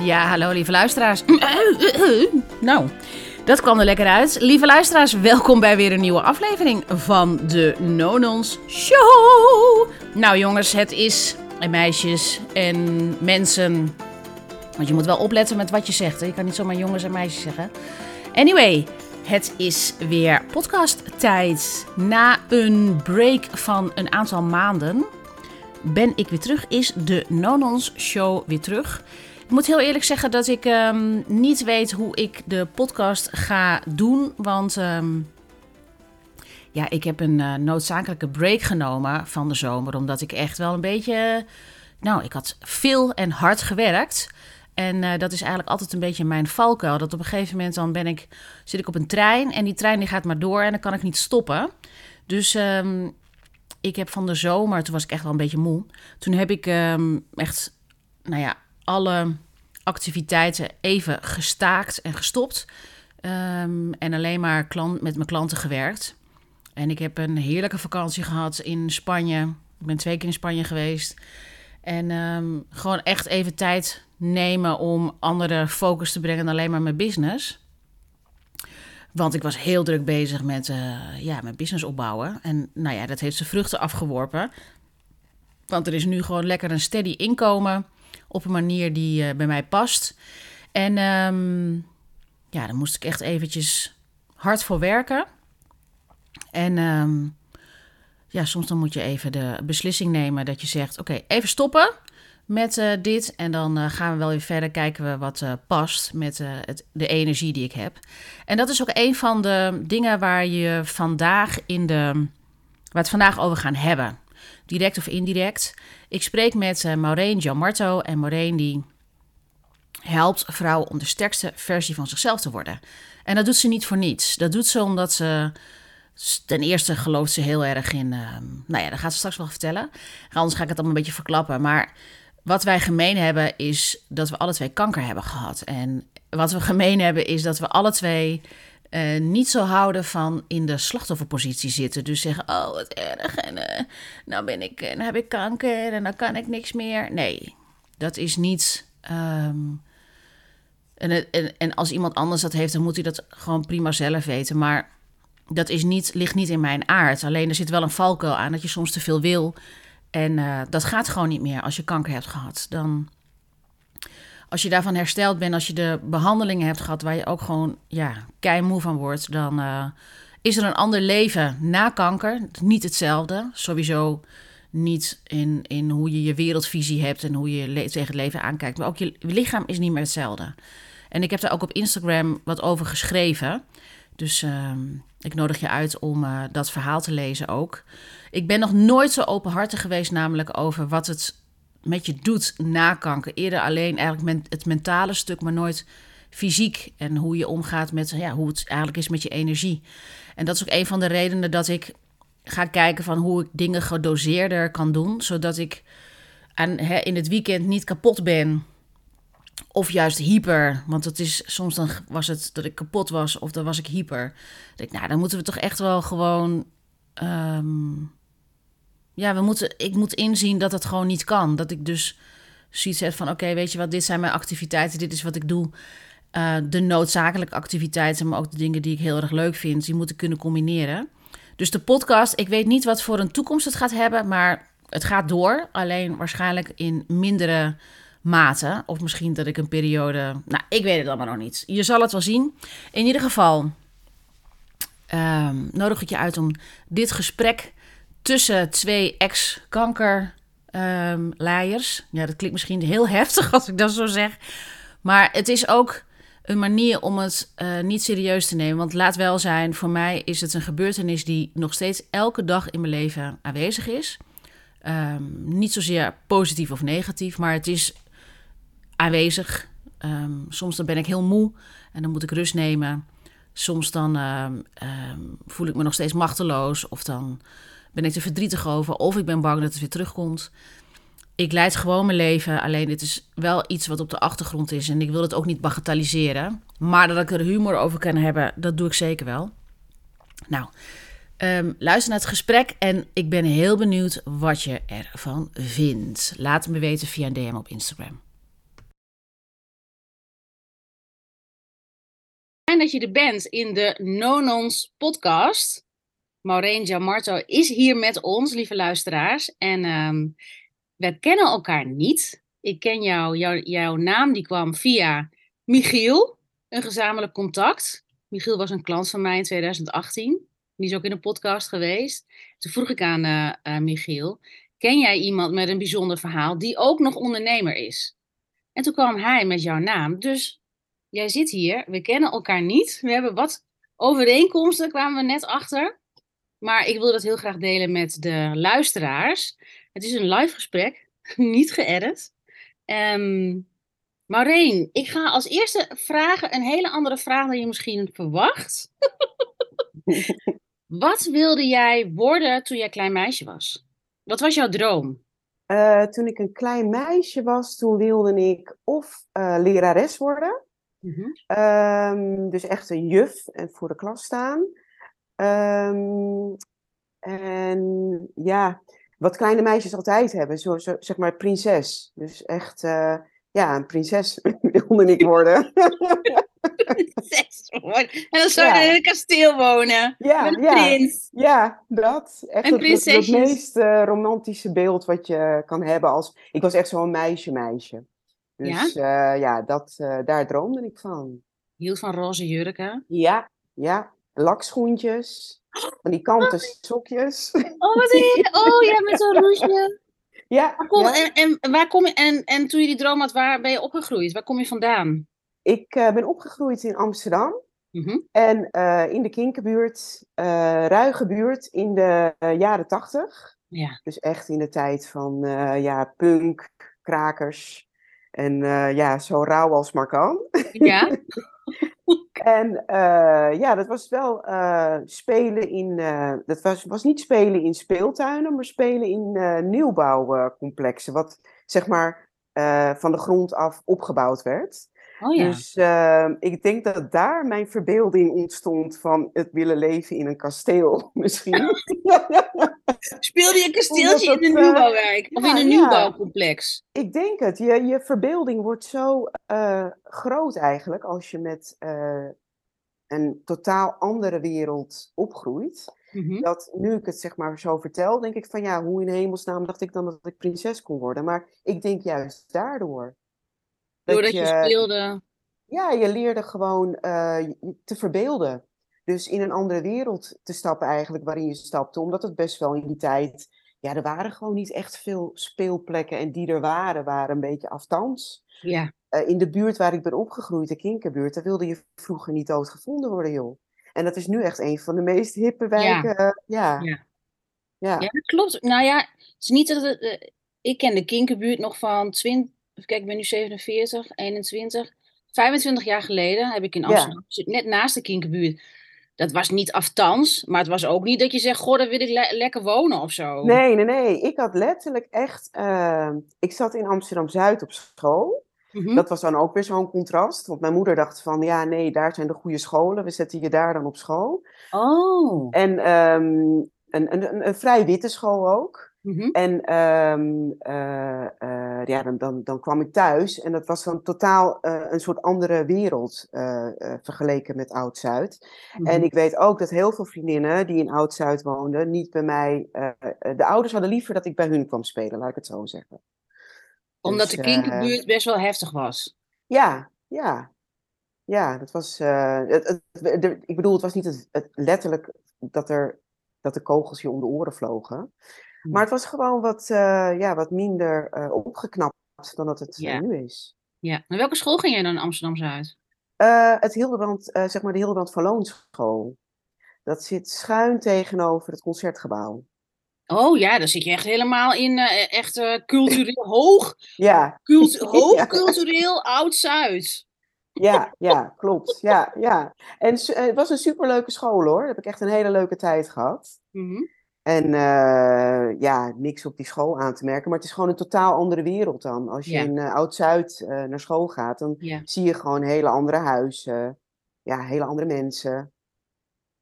Ja, hallo lieve luisteraars. nou, dat kwam er lekker uit. Lieve luisteraars, welkom bij weer een nieuwe aflevering van de Nonons Show. Nou jongens, het is, en meisjes en mensen... Want je moet wel opletten met wat je zegt. Hè? Je kan niet zomaar jongens en meisjes zeggen. Anyway, het is weer podcasttijd. Na een break van een aantal maanden ben ik weer terug. Is de Nonons Show weer terug. Ik moet heel eerlijk zeggen dat ik um, niet weet hoe ik de podcast ga doen. Want um, ja, ik heb een uh, noodzakelijke break genomen van de zomer. Omdat ik echt wel een beetje. Nou, ik had veel en hard gewerkt. En uh, dat is eigenlijk altijd een beetje mijn valkuil. Dat op een gegeven moment dan ben ik, zit ik op een trein en die trein die gaat maar door en dan kan ik niet stoppen. Dus um, ik heb van de zomer, toen was ik echt wel een beetje moe. Toen heb ik echt, nou ja, alle activiteiten even gestaakt en gestopt. Um, en alleen maar klant, met mijn klanten gewerkt. En ik heb een heerlijke vakantie gehad in Spanje. Ik ben twee keer in Spanje geweest. En um, gewoon echt even tijd nemen om andere focus te brengen dan alleen maar mijn business. Want ik was heel druk bezig met uh, ja, mijn business opbouwen. En nou ja, dat heeft zijn vruchten afgeworpen. Want er is nu gewoon lekker een steady inkomen op een manier die uh, bij mij past. En um, ja, daar moest ik echt eventjes hard voor werken. En um, ja, soms dan moet je even de beslissing nemen dat je zegt: oké, even stoppen met uh, dit. En dan uh, gaan we wel weer verder kijken we wat past met het, de energie die ik heb. En dat is ook een van de dingen waar je vandaag in de. waar het vandaag over gaan hebben. Direct of indirect. Ik spreek met Maureen Gianmarto. En Maureen die helpt vrouwen om de sterkste versie van zichzelf te worden. En dat doet ze niet voor niets. Dat doet ze omdat ze. Ten eerste gelooft ze heel erg in. nou ja, dat gaat ze straks wel vertellen. Anders ga ik het allemaal een beetje verklappen. Maar wat wij gemeen hebben is dat we alle twee kanker hebben gehad. En wat we gemeen hebben is dat we alle twee uh, niet zo houden van in de slachtofferpositie zitten. Dus zeggen, oh wat erg en uh, nou ben ik, en heb ik kanker en dan kan ik niks meer. Nee, dat is niet... Um, en, en, en als iemand anders dat heeft, dan moet hij dat gewoon prima zelf weten. Maar dat is niet, ligt niet in mijn aard. Alleen er zit wel een valkuil aan dat je soms te veel wil... En uh, dat gaat gewoon niet meer als je kanker hebt gehad. Dan, als je daarvan hersteld bent, als je de behandelingen hebt gehad waar je ook gewoon ja, keimoe van wordt, dan uh, is er een ander leven na kanker. Niet hetzelfde. Sowieso niet in, in hoe je je wereldvisie hebt en hoe je tegen het leven aankijkt. Maar ook je lichaam is niet meer hetzelfde. En ik heb daar ook op Instagram wat over geschreven. Dus uh, ik nodig je uit om uh, dat verhaal te lezen ook. Ik ben nog nooit zo openhartig geweest, namelijk over wat het met je doet na kanker. Eerder alleen eigenlijk het mentale stuk, maar nooit fysiek. En hoe je omgaat met ja, hoe het eigenlijk is met je energie. En dat is ook een van de redenen dat ik ga kijken van hoe ik dingen gedoseerder kan doen. Zodat ik aan, hè, in het weekend niet kapot ben. Of juist hyper. Want het is soms dan was het dat ik kapot was of dan was ik hyper. Dat ik, nou, dan moeten we toch echt wel gewoon. Um, ja, we moeten, ik moet inzien dat het gewoon niet kan. Dat ik dus zoiets heb van: oké, weet je wat, dit zijn mijn activiteiten, dit is wat ik doe. Uh, de noodzakelijke activiteiten, maar ook de dingen die ik heel erg leuk vind, die moeten kunnen combineren. Dus de podcast, ik weet niet wat voor een toekomst het gaat hebben, maar het gaat door. Alleen waarschijnlijk in mindere mate. Of misschien dat ik een periode. Nou, ik weet het allemaal nog niet. Je zal het wel zien. In ieder geval um, nodig ik je uit om dit gesprek tussen twee ex-kankerleiers. Ja, dat klinkt misschien heel heftig als ik dat zo zeg. Maar het is ook een manier om het uh, niet serieus te nemen. Want laat wel zijn, voor mij is het een gebeurtenis die nog steeds elke dag in mijn leven aanwezig is. Um, niet zozeer positief of negatief, maar het is aanwezig. Um, soms dan ben ik heel moe en dan moet ik rust nemen. Soms dan um, voel ik me nog steeds machteloos of dan ben ik er verdrietig over of ik ben bang dat het weer terugkomt. Ik leid gewoon mijn leven, alleen dit is wel iets wat op de achtergrond is en ik wil het ook niet bagatelliseren. Maar dat ik er humor over kan hebben, dat doe ik zeker wel. Nou, ehm, luister naar het gesprek en ik ben heel benieuwd wat je ervan vindt. Laat me weten via een DM op Instagram. Fijn dat je er bent in de Nonons podcast. Maureen Giamarto is hier met ons, lieve luisteraars. En ehm, we kennen elkaar niet. Ik ken jou, jou, jouw naam die kwam via Michiel, een gezamenlijk contact. Michiel was een klant van mij in 2018. Die is ook in een podcast geweest. Toen vroeg ik aan uh, Michiel, ken jij iemand met een bijzonder verhaal die ook nog ondernemer is? En toen kwam hij met jouw naam. Dus jij zit hier, we kennen elkaar niet. We hebben wat overeenkomsten, kwamen we net achter. Maar ik wil dat heel graag delen met de luisteraars. Het is een live gesprek, niet geëdit. Um, Maureen, ik ga als eerste vragen een hele andere vraag dan je misschien verwacht. Wat wilde jij worden toen jij klein meisje was? Wat was jouw droom? Uh, toen ik een klein meisje was, toen wilde ik of uh, lerares worden. Mm -hmm. um, dus echt een juf en voor de klas staan. Um, en ja, wat kleine meisjes altijd hebben, zo, zo zeg maar prinses. Dus echt, uh, ja, een prinses wilde ik worden. prinses worden. En dan zou je ja. in een kasteel wonen. Ja, met een ja, prins. Ja, dat. Echt En het, het, meest uh, romantische beeld wat je kan hebben. Als, ik was echt zo'n meisje-meisje. Dus ja, uh, ja dat, daar droomde ik van. Hield van roze jurken. Ja, ja. Lakschoentjes. Van die kanten sokjes. Oh, wat. Oh ja, met zo'n roesje. Ja. Waar kom, ja. en, en, waar kom je, en, en toen je die droom had, waar ben je opgegroeid? Waar kom je vandaan? Ik uh, ben opgegroeid in Amsterdam. Mm -hmm. En uh, in de Kinkerbuurt, uh, Ruige buurt, in de jaren tachtig. Ja. Dus echt in de tijd van ja, punk, krakers. En ja, zo rauw als maar kan. Ja. En uh, ja, dat was wel uh, spelen in. Uh, dat was, was niet spelen in speeltuinen, maar spelen in nieuwbouwcomplexen. Wat zeg maar van de grond af opgebouwd werd. Oh, ja. Dus ik denk dat daar mijn verbeelding ontstond van het willen leven in een kasteel, misschien. Speelde je een kasteeltje in een nieuwbouwwijk? Of ja, in een nieuwbouwcomplex? Ja. Ik denk het. Je, je verbeelding wordt zo uh, groot eigenlijk als je met uh, een totaal andere wereld opgroeit. Mhm. Mm -hmm. Dat nu ik het zeg maar zo vertel, denk ik van ja, hoe in hemelsnaam dacht ik dan dat ik prinses kon worden? Maar ik denk juist daardoor. Doordat je, je speelde. Ja, je leerde gewoon uh, te verbeelden. Dus in een andere wereld te stappen eigenlijk waarin je stapte. Omdat het best wel in die tijd... Ja, er waren gewoon niet echt veel speelplekken. En die er waren, waren een beetje afstands. Ja. Uh, in de buurt waar ik ben opgegroeid, de Kinkerbuurt... daar wilde je vroeger niet doodgevonden worden, joh. En dat is nu echt een van de meest hippe wijken. Ja. Uh, ja. Ja. ja. klopt. Nou ja, het is niet dat het... Uh, ik ken de Kinkerbuurt nog van 20... Kijk, ik ben nu 47, 21... 25 jaar geleden heb ik in Amsterdam, ja. net naast de Kinkerbuurt, dat was niet aftans, maar het was ook niet dat je zegt, goh, daar wil ik le lekker wonen of zo. Nee, nee, nee. Ik had letterlijk echt, uh, ik zat in Amsterdam-Zuid op school. Mhm. Mm -hmm. Dat was dan ook weer zo'n contrast, want mijn moeder dacht van, ja, nee, daar zijn de goede scholen, we zetten je daar dan op school. Oh. En um, een, een, een vrij witte school ook. Mm -hmm. En um, uh, uh, ja, dan, dan, dan kwam ik thuis en dat was dan totaal uh, een soort andere wereld vergeleken met Oud-Zuid. Mm Mhm. -hmm. En ik weet ook dat heel veel vriendinnen die in Oud-Zuid woonden, niet bij mij. de ouders hadden liever dat ik bij hun kwam spelen, laat ik het zo zeggen. Omdat dus, de kinkerbuurt best wel heftig was. Ja, ja. Ja, dat was. Het, het, de, ik bedoel, het was niet het, het letterlijk dat er dat de kogels je om de oren vlogen. Maar het was gewoon wat, uh, ja, wat minder uh, opgeknapt dan dat het ja. uh, nu is. Ja, naar welke school ging jij dan in Amsterdam-Zuid? het Hildebrand, zeg maar de Hildebrand van Loonschool. Dat zit schuin tegenover het Concertgebouw. Oh ja, daar zit je echt helemaal in, echt cultureel hoog. Ja. Cult, hoog ja. cultureel Oud-Zuid. Ja, ja, klopt. Ja, ja. En het was een superleuke school hoor. Daar heb ik echt een hele leuke tijd gehad. Mm -hmm. En uh, ja, niks op die school aan te merken. Maar het is gewoon een totaal andere wereld dan. Als je Ja. in uh, Oud-Zuid uh, naar school gaat, dan Ja. zie je gewoon hele andere huizen. Ja, hele andere mensen.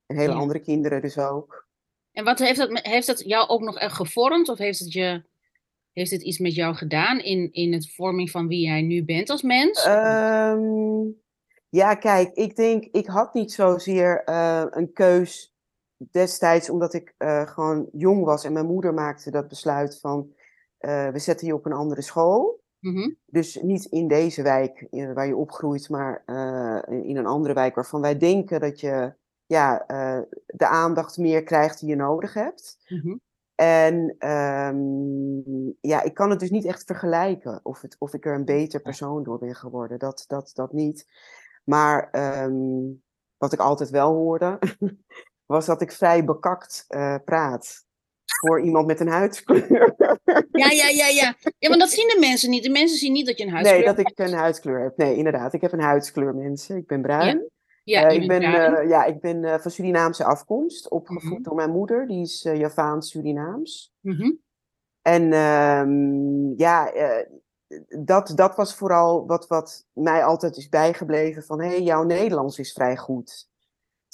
En hele Ja. andere kinderen dus ook. En wat heeft dat, heeft dat jou ook nog echt gevormd? Of heeft het, je, heeft het iets met jou gedaan in, in het vorming van wie jij nu bent als mens? Ehm, Ja, kijk, ik denk, ik had niet zozeer een keus destijds, omdat ik uh, gewoon jong was en mijn moeder maakte dat besluit van uh, we zetten je op een andere school. Mm -hmm. Dus niet in deze wijk waar je opgroeit, maar in een andere wijk waarvan wij denken dat je ja, de aandacht meer krijgt die je nodig hebt. Mm -hmm. En um, ja, ik kan het dus niet echt vergelijken of, het, of ik er een beter persoon door ben geworden. Dat, dat, dat niet. Maar um, wat ik altijd wel hoorde, was dat ik vrij bekakt uh, praat. Voor iemand met een huidskleur. Ja, ja, ja, ja. Ja, maar dat zien de mensen niet. De mensen zien niet dat je een huidskleur hebt. Nee, dat ik een huidskleur heb. Nee, inderdaad. Ik heb een huidskleur, mensen. Ik ben bruin. Ja, ja uh, ik ben, uh, ja, ik ben van Surinaamse afkomst. Opgevoed mm -hmm. door mijn moeder. Die is Javaans-Surinaams. Mm -hmm. En um, ja, dat, dat was vooral wat, wat mij altijd is bijgebleven. Van, hé, hey, jouw Nederlands is vrij goed.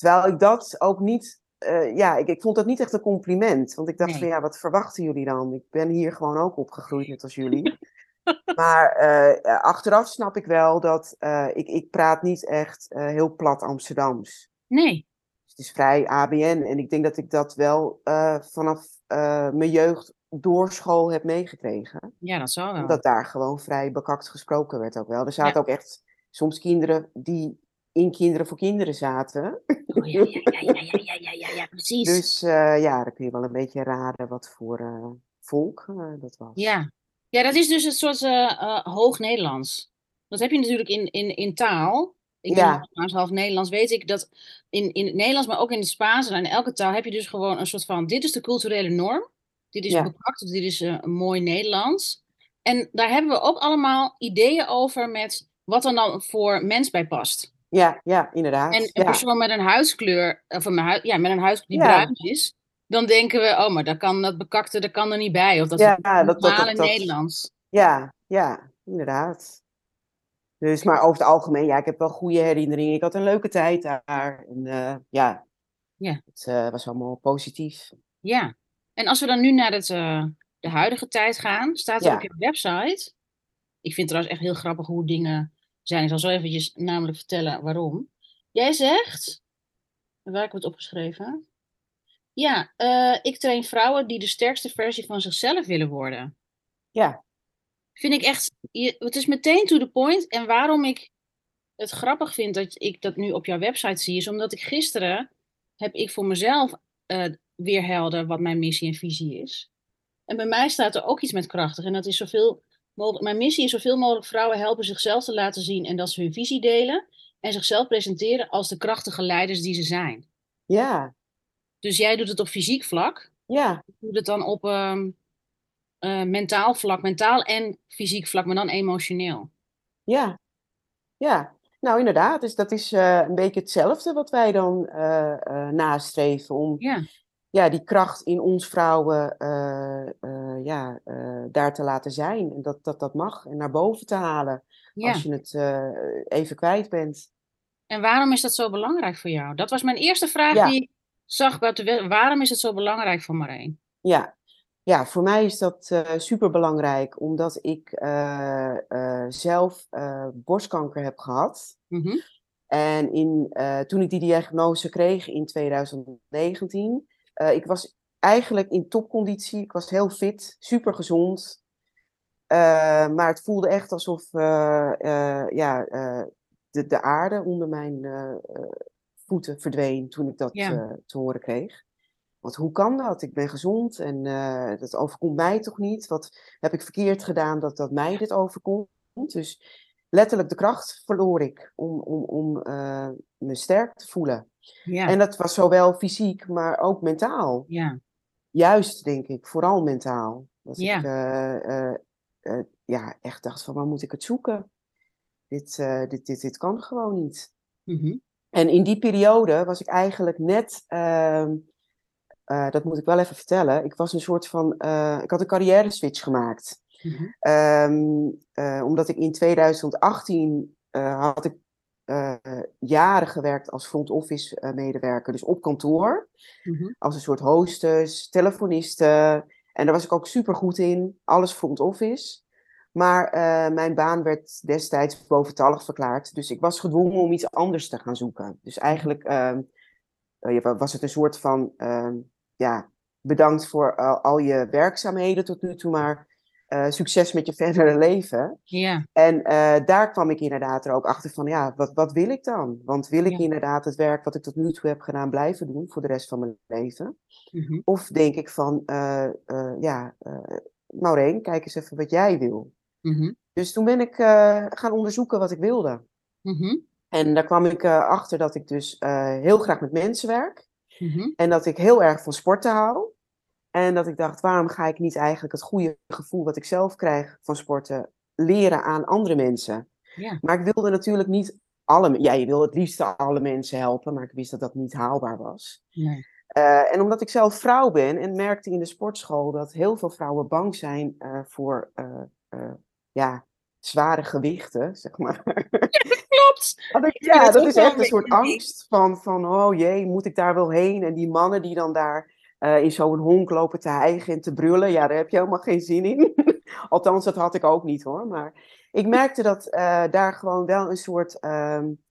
Terwijl ik dat ook niet uh, ja, ik, ik vond dat niet echt een compliment. Want ik dacht Nee. van ja, wat verwachten jullie dan? Ik ben hier gewoon ook opgegroeid, net als jullie. maar eh, achteraf snap ik wel dat eh, ik, ik praat niet echt eh, heel plat Amsterdams. Nee. Het is vrij ABN. En ik denk dat ik dat wel eh, vanaf eh, mijn jeugd door school heb meegekregen. Ja, dat zou wel. Omdat daar gewoon vrij bekakt gesproken werd ook wel. Er zaten Ja. ook echt soms kinderen die in Kinderen voor Kinderen zaten. Oh, ja, ja, ja, ja, ja, ja, ja, ja, precies. Dus eh, ja, dan kun je wel een beetje raden wat voor eh, volk eh, dat was. Ja. ja, dat is dus een soort eh, eh, hoog Nederlands. Dat heb je natuurlijk in, in, in taal. Ik ben Ja. half Nederlands. Weet ik dat in, in het Nederlands, maar ook in het Spaans en in elke taal heb je dus gewoon een soort van: dit is de culturele norm. Dit is Ja. dit is een mooi Nederlands. En daar hebben we ook allemaal ideeën over met wat er dan voor mens bij past. Ja, ja, inderdaad. En een ja. persoon met een huidskleur, of een hui, ja, met een huidskleur die Ja. bruin is, dan denken we, oh, maar dat kan dat bekakte, dat kan er niet bij. Of dat Ja, is het dat- dat- normale dat- Nederlands. Ja, ja, inderdaad. Dus, maar over het algemeen, ja, ik heb wel goede herinneringen. Ik had een leuke tijd daar. En eh, ja, Ja. het eh, was allemaal positief. Ja. En als we dan nu naar het, eh, de huidige tijd gaan, staat er Ja. op je website. Ik vind het trouwens echt heel grappig hoe dingen zijn. Ik zal zo eventjes namelijk vertellen waarom. Jij zegt, waar heb ik het opgeschreven? Ja, eh, ik train vrouwen die de sterkste versie van zichzelf willen worden. Ja, Vind ik echt, je, het is meteen to the point. En waarom ik het grappig vind dat ik dat nu op jouw website zie, is omdat ik gisteren heb ik voor mezelf eh, weer helder wat mijn missie en visie is. En bij mij staat er ook iets met krachtig. En dat is zoveel. Mijn missie is zoveel mogelijk vrouwen helpen zichzelf te laten zien en dat ze hun visie delen. En zichzelf presenteren als de krachtige leiders die ze zijn. ja, Dus jij doet het op fysiek vlak. ja, Ik doe het dan op ehm, eh, mentaal vlak, mentaal en fysiek vlak, maar dan emotioneel. ja, ja. Nou, inderdaad. Dus dat is eh, een beetje hetzelfde wat wij dan eh, nastreven. Om Ja, ja, die kracht in ons vrouwen eh, eh, ja, eh, daar te laten zijn. En dat, dat dat mag. En naar boven te halen. ja. Als je het even kwijt bent. En waarom is dat zo belangrijk voor jou? Dat was mijn eerste vraag Ja. die ik zag. Waarom is het zo belangrijk voor Marijn? Ja, ja voor mij is dat super belangrijk. Omdat ik zelf borstkanker heb gehad. Mhm. En in, toen ik die diagnose kreeg in 2019, eh, ik was eigenlijk in topconditie. Ik was heel fit, super gezond. Eh, maar het voelde echt alsof eh, ja, de, de aarde onder mijn voeten verdween toen ik dat Ja. te horen kreeg. Want hoe kan dat? Ik ben gezond en dat overkomt mij toch niet? Wat heb ik verkeerd gedaan dat, dat mij dit overkomt? Dus letterlijk de kracht verloor ik om, om, om me sterk te voelen. Ja, En dat was zowel fysiek, maar ook mentaal. ja, Juist, denk ik, vooral mentaal. Dat Ja. ik eh, eh, eh, ja, echt dacht van, waar moet ik het zoeken? Dit, dit, dit, dit kan gewoon niet. mhm. En in die periode was ik eigenlijk net, ehm, eh, dat moet ik wel even vertellen, ik was een soort van, ik had een carrière switch gemaakt. Mhm. Ehm, eh, omdat ik in 2018 eh, had ik eh, jaren gewerkt als front office eh, medewerker, dus op kantoor, Mhm. als een soort hostess, telefoniste. En daar was ik ook super goed in, alles front office. Maar eh, mijn baan werd destijds boventallig verklaard. Dus ik was gedwongen om iets anders te gaan zoeken. Dus eigenlijk uh, was het een soort van ehm, ja, bedankt voor al je werkzaamheden tot nu toe, maar uh, succes met je verdere leven. Ja. En uh, daar kwam ik inderdaad er ook achter van, ja, wat, wat wil ik dan? Want wil ik inderdaad het werk wat ik tot nu toe heb gedaan blijven doen voor de rest van mijn leven? Mm -hmm. Of denk ik van, uh, ja, Maureen, kijk eens even wat jij wil. Mm -hmm. Dus toen ben ik gaan onderzoeken wat ik wilde. Mm -hmm. En daar kwam ik achter dat ik dus heel graag met mensen werk. Mhm. En dat ik heel erg van sporten hou. En dat ik dacht, waarom ga ik niet eigenlijk het goede gevoel wat ik zelf krijg van sporten leren aan andere mensen? Ja. Maar ik wilde natuurlijk niet alle, ja, je wil het liefst alle mensen helpen, maar ik wist dat dat niet haalbaar was. Nee. Uh, en omdat ik zelf vrouw ben en merkte in de sportschool dat heel veel vrouwen bang zijn uh, voor uh, ja, zware gewichten, zeg maar. Klopt. Ik, ja, dat is echt een soort angst van, van, oh jee, moet ik daar wel heen? En die mannen die dan daar uh, in zo'n honk lopen te hijgen en te brullen. Ja, daar heb je helemaal geen zin in. Althans, dat had ik ook niet hoor. Maar ik merkte dat uh, daar gewoon wel een soort um,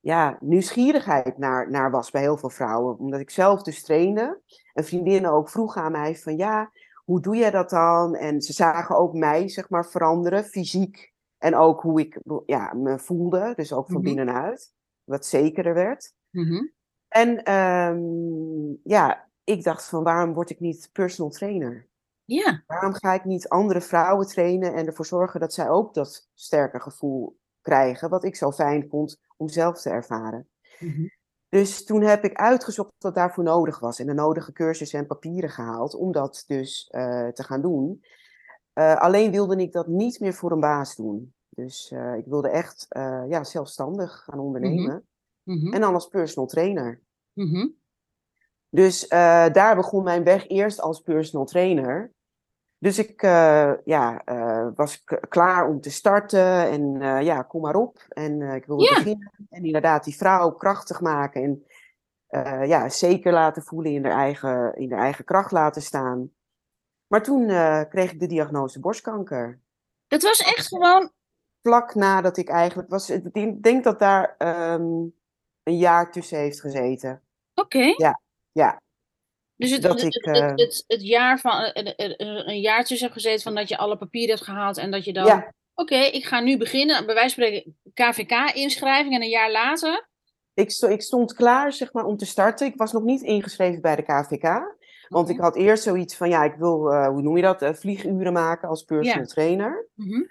ja, nieuwsgierigheid naar, naar was bij heel veel vrouwen. Omdat ik zelf dus trainde. En vriendinnen ook vroegen aan mij van ja, hoe doe jij dat dan? En ze zagen ook mij zeg maar veranderen, fysiek. En ook hoe ik ja, me voelde. Dus ook van Mhm. binnenuit. Wat zekerder werd. Mhm. En um, ja, ik dacht van waarom word ik niet personal trainer? Ja. Waarom ga ik niet andere vrouwen trainen en ervoor zorgen dat zij ook dat sterke gevoel krijgen, wat ik zo fijn vond om zelf te ervaren. Mhm. Dus toen heb ik uitgezocht wat daarvoor nodig was en de nodige cursussen en papieren gehaald om dat dus uh, te gaan doen. Uh, alleen wilde ik dat niet meer voor een baas doen. Dus uh, ik wilde echt ja, zelfstandig gaan ondernemen. Mhm. En dan als personal trainer. Mhm. Dus uh, daar begon mijn weg eerst als personal trainer. Dus ik uh, ja, uh, was klaar om te starten en ja, kom maar op. En ik wilde Ja. beginnen en inderdaad die vrouw krachtig maken en ja, zeker laten voelen in haar eigen, in haar eigen kracht laten staan. Maar toen kreeg ik de diagnose borstkanker. Dat was echt gewoon. Vlak nadat ik eigenlijk was, ik denk dat daar um, een jaar tussen heeft gezeten. Oké. Ja, ja. Dus het, Dat het, ik, het, eh, het, het jaar van een, een, een jaar tussen hebt gezeten van dat je alle papieren hebt gehaald en dat je dan. Ja. Oké, ik ga nu beginnen, bij wijze van spreken KVK-inschrijving en een jaar later. Ik, sto ik, stond klaar zeg maar, om te starten. Ik was nog niet ingeschreven bij de KVK. Want ik had eerst zoiets van, ja, ik wil, uh, hoe noem je dat, uh, vlieguren maken als personal Ja. trainer. Mhm.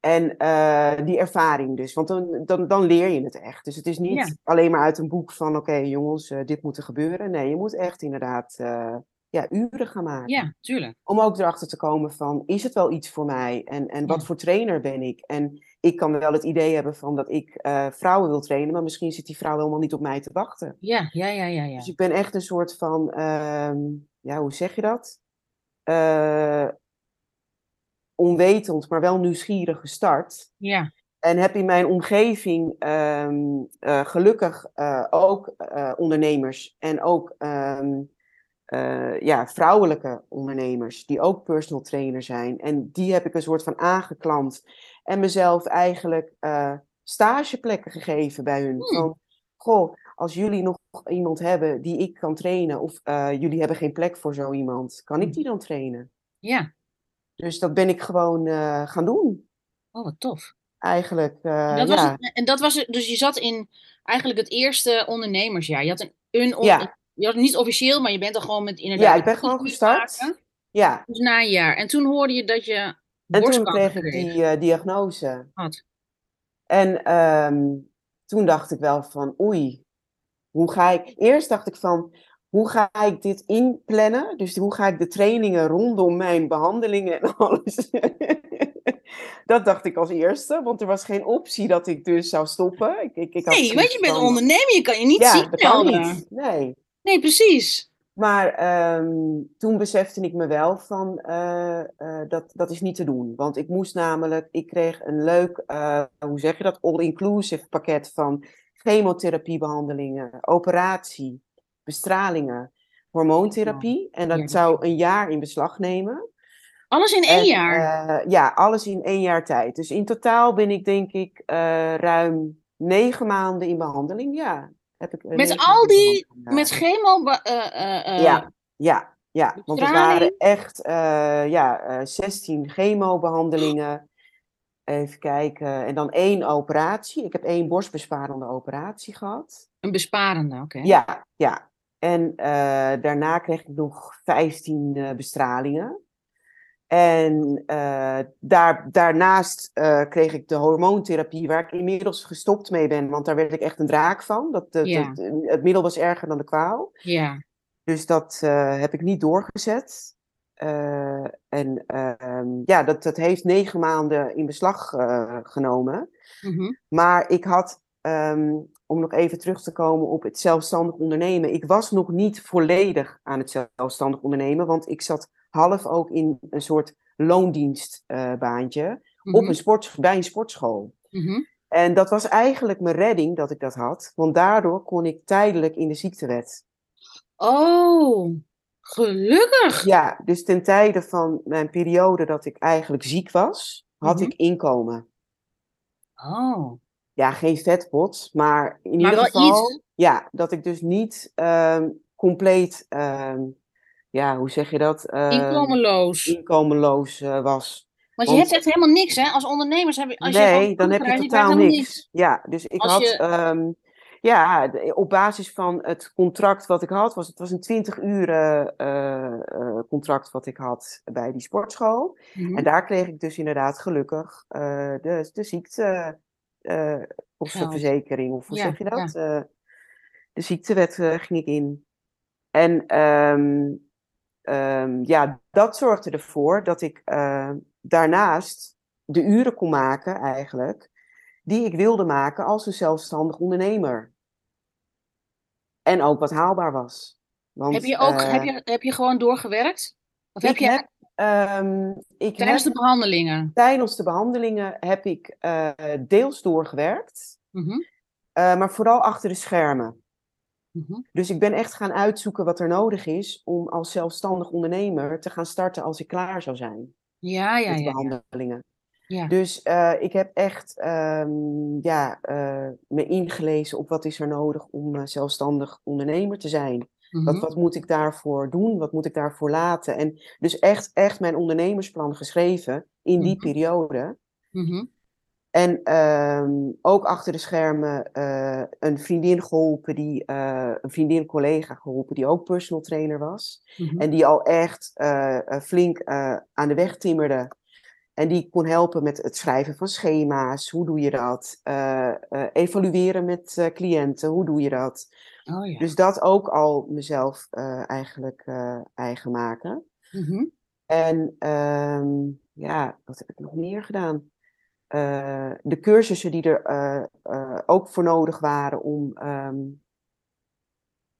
En uh, die ervaring dus, want dan, dan, dan leer je het echt. Dus het is niet Ja. alleen maar uit een boek van, oké jongens, uh, dit moet er gebeuren. Nee, je moet echt inderdaad uh, ja, uren gaan maken. Ja, tuurlijk. Om ook erachter te komen van, is het wel iets voor mij? En, en wat voor trainer ben ik? En ik kan wel het idee hebben van dat ik vrouwen wil trainen, maar misschien zit die vrouw helemaal niet op mij te wachten. Ja, ja, ja, ja. ja. Dus ik ben echt een soort van, ehm, ja, hoe zeg je dat? Onwetend, maar wel nieuwsgierig gestart. Ja, En heb in mijn omgeving ehm, uh, gelukkig uh, ook uh, ondernemers en ook ehm, ja, vrouwelijke ondernemers die ook personal trainer zijn. En die heb ik een soort van aangeklampt en mezelf eigenlijk stageplekken gegeven bij hun. Hmm. Van, goh, als jullie nog iemand hebben die ik kan trainen of jullie hebben geen plek voor zo iemand, kan ik die dan trainen? ja. Dus dat ben ik gewoon gaan doen. Oh, wat tof. Eigenlijk, uh, En dat, ja. was het, en dat was het, dus je zat in eigenlijk het eerste ondernemersjaar. Je had een, een on, Ja. je had niet officieel, maar je bent er gewoon met inderdaad. Ja, ik ben gewoon gestart. zaken. Ja, Dus na een jaar. En toen hoorde je dat je en toen kreeg ik die uh, diagnose. Had. En um, toen dacht ik wel van, oei, hoe ga ik... Eerst dacht ik van, hoe ga ik dit inplannen? Dus hoe ga ik de trainingen rondom mijn behandelingen en alles... dat dacht ik als eerste, want er was geen optie dat ik dus zou stoppen. Ik, ik, ik had Nee, want je bent van- ondernemer, je kan je niet Ja, dat kan niet. Nee. Nee, precies. Maar ehm, toen besefte ik me wel van eh, eh, dat dat is niet te doen. Want ik moest namelijk, ik kreeg een leuk, eh, hoe zeg je dat, all-inclusive pakket van chemotherapiebehandelingen, operatie, bestralingen, hormoontherapie. En dat zou een jaar in beslag nemen. Alles in één jaar? Uh, ja, alles in één jaar tijd. Dus in totaal ben ik denk ik uh, ruim negen maanden in behandeling. Ja, heb ik. Met al die, met chemo. ja, ja, ja. Want het waren echt ja, 16 chemobehandelingen. Even kijken. En dan één operatie. Ik heb één borstbesparende operatie gehad. Een besparende, oké. Ja, ja. En daarna kreeg ik nog 15 bestralingen. En uh, daar, daarnaast uh, kreeg ik de hormoontherapie, waar ik inmiddels gestopt mee ben, want daar werd ik echt een draak van. Dat, ja. het middel was erger dan de kwaal. Ja. Dus dat uh, heb ik niet doorgezet. en ehm, ja, dat, dat heeft negen maanden in beslag genomen. Mm -hmm. Maar ik had, um, om nog even terug te komen op het zelfstandig ondernemen, ik was nog niet volledig aan het zelfstandig ondernemen, want ik zat half ook in een soort loondienstbaantje uh, mm -hmm. op een sport, bij een sportschool. Mm -hmm. En dat was eigenlijk mijn redding dat ik dat had, want daardoor kon ik tijdelijk in de ziektewet. Oh, gelukkig! Ja, dus ten tijde van mijn periode dat ik eigenlijk ziek was, had mm -hmm. ik inkomen. Oh. Ja, geen vetpot, maar in maar ieder geval, iets... ja, dat ik dus niet um, compleet um, ja, hoe zeg je dat? Uh, inkomenloos. Inkomenloos uh, was. Want je hebt echt helemaal niks, hè? Als ondernemers heb je. Als nee, je dan heb je totaal niks. niks. Ja, dus ik als had. Je... Um, ja, op basis van het contract wat ik had, was het was een 20 uur uh, contract wat ik had bij die sportschool. Mm -hmm. En daar kreeg ik dus inderdaad gelukkig de, de ziekte kostenverzekering, of hoe ja, zeg je dat? Ja. de ziektewet ging ik in. En um, um, ja, dat zorgde ervoor dat ik uh, daarnaast de uren kon maken, eigenlijk, die ik wilde maken als een zelfstandig ondernemer. En ook wat haalbaar was. Want, heb, je ook, uh, heb, je, heb je gewoon doorgewerkt? Of heb je... Heb, um, ik tijdens heb, de behandelingen? Tijdens de behandelingen heb ik uh, deels doorgewerkt. Mm -hmm. maar vooral achter de schermen. Mm -hmm. Dus ik ben echt gaan uitzoeken wat er nodig is om als zelfstandig ondernemer te gaan starten als ik klaar zou zijn. Ja, ja, met ja. behandelingen. Ja. Dus uh, ik heb echt um, ja, me ingelezen op wat is er nodig om zelfstandig ondernemer te zijn. Mm -hmm. wat, wat moet ik daarvoor doen? Wat moet ik daarvoor laten? En dus echt, echt mijn ondernemersplan geschreven in die mm -hmm. periode. Mm -hmm. En um, ook achter de schermen uh, een vriendin geholpen, die, uh, een vriendin collega geholpen, die ook personal trainer was. En die al echt uh, flink aan de weg timmerde. En die kon helpen met het schrijven van schema's. Hoe doe je dat? evalueren met cliënten. Hoe doe je dat? Oh, ja. Dus dat ook al mezelf eigenlijk eigen maken. Mm -hmm. En um, ja, wat heb ik nog meer gedaan? Uh, de cursussen die er ook voor nodig waren om, um,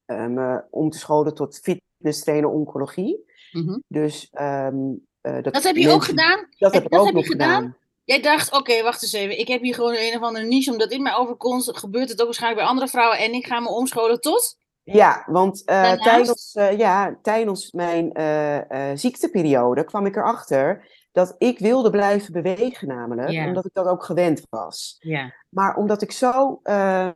um, om te scholen tot fitness trainer oncologie. Mm -hmm. Dus um, dat, dat, heb je mensen, ook gedaan? Dat heb ik ook heb nog gedaan. Jij dacht, oké, okay, wacht eens even. Ik heb hier gewoon een of andere niche, omdat dit mij overkomt. Gebeurt het ook waarschijnlijk bij andere vrouwen. En ik ga me omscholen tot? Ja, want uh, tijdens, uh, ja, tijdens mijn uh, ziekteperiode kwam ik erachter dat ik wilde blijven bewegen namelijk, ja. omdat ik dat ook gewend was. Ja. Maar omdat ik zo uh,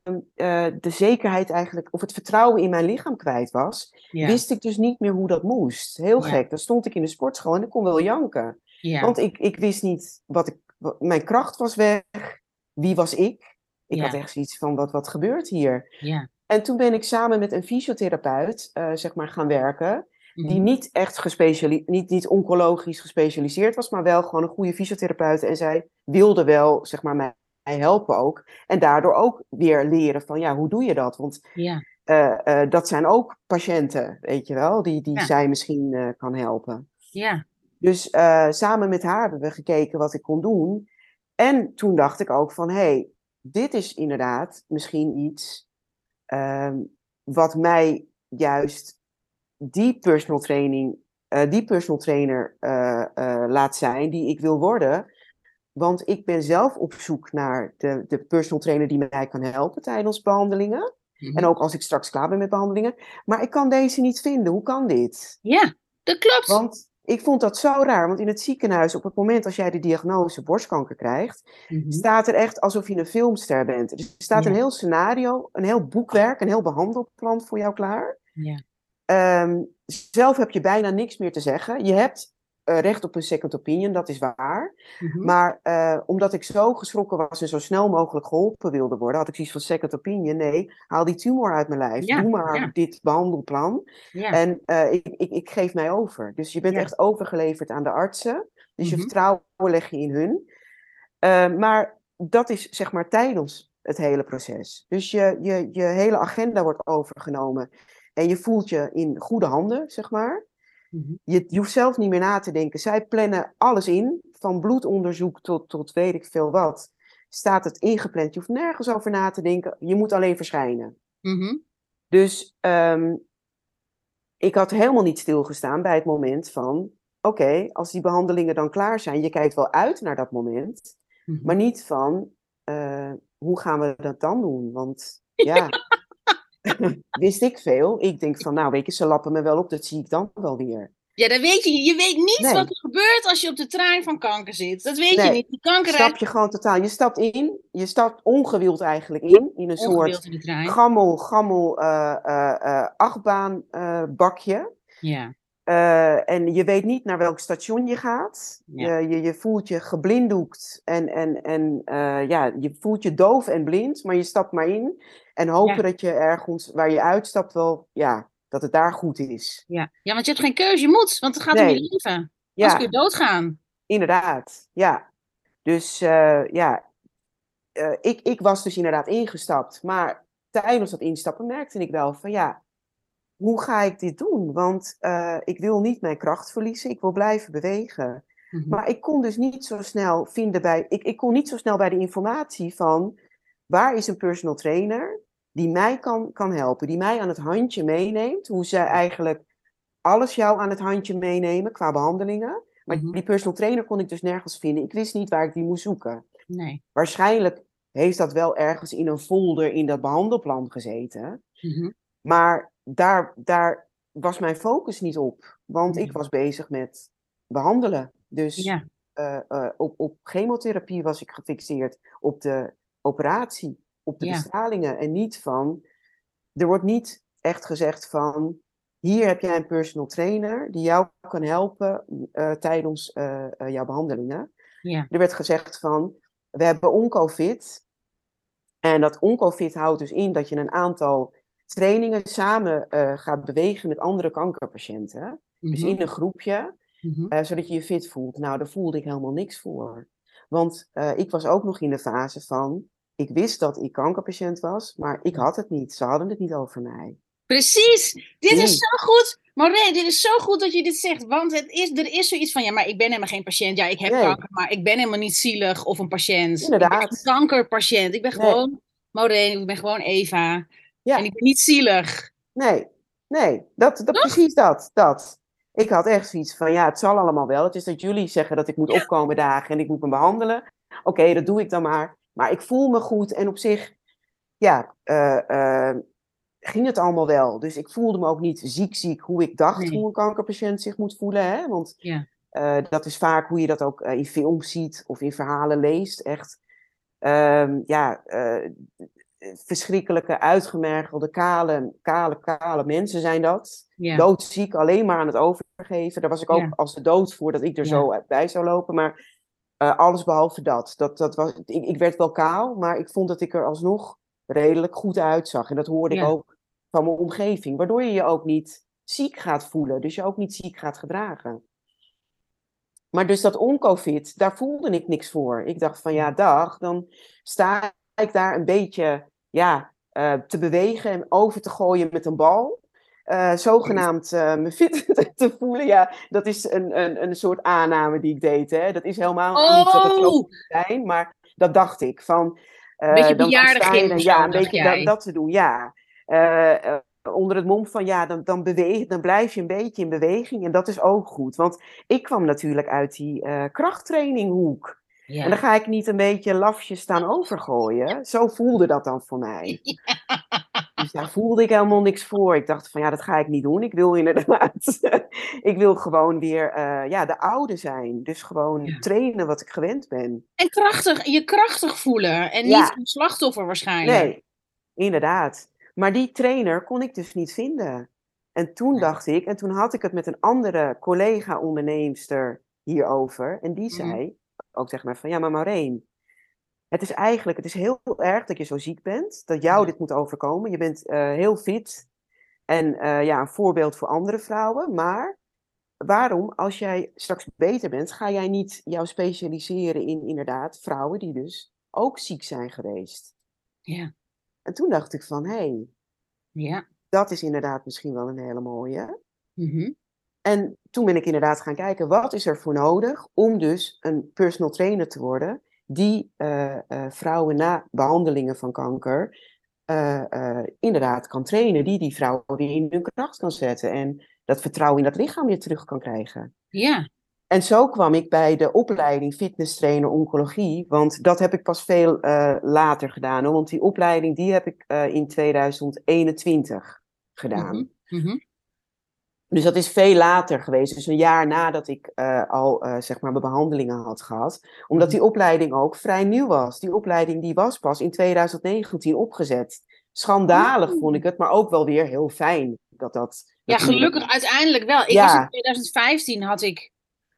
de zekerheid eigenlijk, of het vertrouwen in mijn lichaam kwijt was, ja. wist ik dus niet meer hoe dat moest. Heel gek. Dan stond ik in de sportschool en ik kon wel janken. Want ik, ik wist niet wat ik, mijn kracht was weg. Wie was ik? Ik had echt zoiets van, wat, wat gebeurt hier? En toen ben ik samen met een fysiotherapeut, uh, zeg maar, gaan werken die niet echt gespecialiseerd, niet, niet oncologisch gespecialiseerd was, maar wel gewoon een goede fysiotherapeut. En zij wilde wel, zeg maar, mij helpen ook. En daardoor ook weer leren van, ja, hoe doe je dat? Want ja. uh, uh, dat zijn ook patiënten, weet je wel, die, die ja. zij misschien kan helpen. Ja. Dus samen met haar hebben we gekeken wat ik kon doen. En toen dacht ik ook van, hé, hey, dit is inderdaad misschien iets ehm, wat mij juist die personal training, uh, die personal trainer uh, uh, laat zijn die ik wil worden. Want ik ben zelf op zoek naar de, de personal trainer die mij kan helpen tijdens behandelingen. Mhm. Mm-hmm. En ook als ik straks klaar ben met behandelingen. Maar ik kan deze niet vinden. Hoe kan dit? Ja, dat klopt. Want ik vond dat zo raar, want in het ziekenhuis, op het moment als jij de diagnose borstkanker krijgt, Mhm. staat er echt alsof je een filmster bent. Er staat Ja. een heel scenario, een heel boekwerk, een heel behandelplan voor jou klaar. Ja. Ehm, zelf heb je bijna niks meer te zeggen. Je hebt eh, recht op een second opinion, dat is waar. Mhm. Maar eh, omdat ik zo geschrokken was en zo snel mogelijk geholpen wilde worden, had ik zoiets van second opinion. Nee, haal die tumor uit mijn lijf. Ja, Doe maar ja. dit behandelplan. ja. En eh, ik, ik, ik geef mij over. Dus je bent echt overgeleverd aan de artsen. Dus je Mhm. vertrouwen leg je in hun. Maar dat is zeg maar tijdens het hele proces. Dus je, je, je hele agenda wordt overgenomen. En je voelt je in goede handen, zeg maar. Mhm. Je, je hoeft zelf niet meer na te denken. Zij plannen alles in, van bloedonderzoek tot, tot weet ik veel wat. Staat het ingepland. Je hoeft nergens over na te denken. Je moet alleen verschijnen. Mhm. Dus ehm, ik had helemaal niet stilgestaan bij het moment van: oké, als die behandelingen dan klaar zijn, je kijkt wel uit naar dat moment, Mhm. maar niet van eh, hoe gaan we dat dan doen? Want ja, wist ik veel. Ik denk van, nou, weet je, ze lappen me wel op, dat zie ik dan wel weer. Ja, dat weet je. niet. Je weet niet Nee. wat er gebeurt als je op de trein van kanker zit. Dat weet je niet. Die kanker Stap je gewoon totaal. Je stapt in, je stapt ongewild eigenlijk in, in een soort in gammel, gammel uh, uh, uh, achtbaanbakje. Ja. En je weet niet naar welk station je gaat. Ja. Je, je, je, voelt je geblinddoekt en, en, en ja, je voelt je doof en blind, maar je stapt maar in. En hopen Ja. dat je ergens waar je uitstapt wel, ja, dat het daar goed is. Ja. ja, want je hebt geen keuze. Je moet, want het gaat om Nee. je leven. Kun je doodgaan. inderdaad. Ja. Dus uh, ja, uh, ik, ik was dus inderdaad ingestapt. Maar tijdens dat instappen merkte ik wel van ja, hoe ga ik dit doen? Want uh, ik wil niet mijn kracht verliezen, ik wil blijven bewegen. Mhm. Maar ik kon dus niet zo snel vinden bij, ik, ik kon niet zo snel bij de informatie van waar is een personal trainer die mij kan, kan helpen, die mij aan het handje meeneemt, hoe ze eigenlijk alles jou aan het handje meenemen qua behandelingen. Maar Mhm. die personal trainer kon ik dus nergens vinden. Ik wist niet waar ik die moest zoeken. Nee. Waarschijnlijk heeft dat wel ergens in een folder in dat behandelplan gezeten. Mhm. Maar daar, daar was mijn focus niet op. Want Nee. ik was bezig met behandelen. Dus Ja. eh, eh, op, op chemotherapie was ik gefixeerd. Op de operatie. Op de Ja. bestralingen. En niet van... Er wordt niet echt gezegd van... Hier heb jij een personal trainer die jou kan helpen eh, tijdens eh, eh, jouw behandelingen. Ja. Er werd gezegd van, we hebben Oncofit. En dat Oncofit houdt dus in dat je een aantal trainingen samen gaat bewegen met andere kankerpatiënten. Dus Mhm. in een groepje, Mhm. zodat je je fit voelt. Nou, daar voelde ik helemaal niks voor. Want ik was ook nog in de fase van, ik wist dat ik kankerpatiënt was, maar ik had het niet. Ze hadden het niet over mij. Precies. Dit is zo goed. Maureen, dit is zo goed dat je dit zegt. Want het is, er is zoiets van, ja, maar ik ben helemaal geen patiënt. Ja, ik heb Nee. kanker, maar ik ben helemaal niet zielig of een patiënt. Ik Inderdaad. ben een kankerpatiënt. Ik ben Nee. gewoon Maureen, ik ben gewoon Eva. Ja. En ik ben niet zielig. Nee, nee, dat, dat, precies dat, dat. Ik had echt zoiets van, ja, het zal allemaal wel. Het is dat jullie zeggen dat ik moet opkomen dagen en ik moet me behandelen. Oké, dat doe ik dan maar. Maar ik voel me goed en op zich, ja, eh, eh, ging het allemaal wel. Dus ik voelde me ook niet ziek ziek hoe ik dacht Nee. hoe een kankerpatiënt zich moet voelen. Hè? Want Ja. eh, dat is vaak hoe je dat ook in films ziet of in verhalen leest. Echt, ehm, ja, verschrikkelijke, uitgemergelde, kale, kale, kale mensen zijn dat. Ja. Doodziek, alleen maar aan het overgeven. Daar was ik ook Ja. als de dood voor dat ik er zo bij zou lopen. Maar eh, alles behalve dat. dat, dat was, ik, ik werd wel kaal, maar ik vond dat ik er alsnog redelijk goed uitzag. En dat hoorde ik ook van mijn omgeving. Waardoor je je ook niet ziek gaat voelen. Dus je ook niet ziek gaat gedragen. Maar dus dat oncovid, daar voelde ik niks voor. Ik dacht van ja, dag, dan sta ik daar een beetje ja, eh, te bewegen en over te gooien met een bal. Eh, zogenaamd eh, me fit te voelen. Ja, dat is een, een, een soort aanname die ik deed. Hè. Dat is helemaal niet dat het zo Oh, zijn, maar dat dacht ik. Van, eh, Beetje dan- of Ja, een beetje dat, dat te doen, ja. Eh, eh, onder het mom van ja, dan, dan, beweeg, dan blijf je een beetje in beweging en dat is ook goed. Want ik kwam natuurlijk uit die eh En dan ga ik niet een beetje lafjes staan overgooien. Zo voelde dat dan voor mij. Dus daar voelde ik helemaal niks voor. Ik dacht van ja, dat ga ik niet doen. Ik wil inderdaad, ik wil gewoon weer eh, ja, de oude zijn. Dus gewoon trainen wat ik gewend ben. En krachtig, je krachtig voelen en niet een slachtoffer waarschijnlijk. Nee, inderdaad. Maar die trainer kon ik dus niet vinden. En toen dacht ik, en toen had ik het met een andere collega-onderneemster hierover. En die mhm. zei ook zeg maar van, ja maar Maureen, het is eigenlijk, het is heel erg dat je zo ziek bent, dat jou dit moet overkomen. Je bent uh, heel fit en uh, ja, een voorbeeld voor andere vrouwen. Maar waarom, als jij straks beter bent, ga jij niet jou specialiseren in inderdaad vrouwen die dus ook ziek zijn geweest? Ja. En toen dacht ik van, hé, hey, ja. dat is inderdaad misschien wel een hele mooie. Mm En toen ben ik inderdaad gaan kijken, wat is er voor nodig om dus een personal trainer te worden die uh, uh, vrouwen na behandelingen van kanker uh, inderdaad kan trainen, die die vrouwen weer in hun kracht kan zetten en dat vertrouwen in dat lichaam weer terug kan krijgen. Ja. En zo kwam ik bij de opleiding fitness trainer oncologie, want dat heb ik pas veel later gedaan, want die opleiding die heb ik in 2021 gedaan. Mm -hmm. Dus dat is veel later geweest, dus een jaar nadat ik uh, al uh, zeg maar mijn behandelingen had gehad. Omdat die opleiding ook vrij nieuw was. Die opleiding die was pas in 2019 opgezet. Schandalig oh. vond ik het, maar ook wel weer heel fijn dat dat. Ja, gelukkig uiteindelijk wel. Ik ja. was in 2015 had ik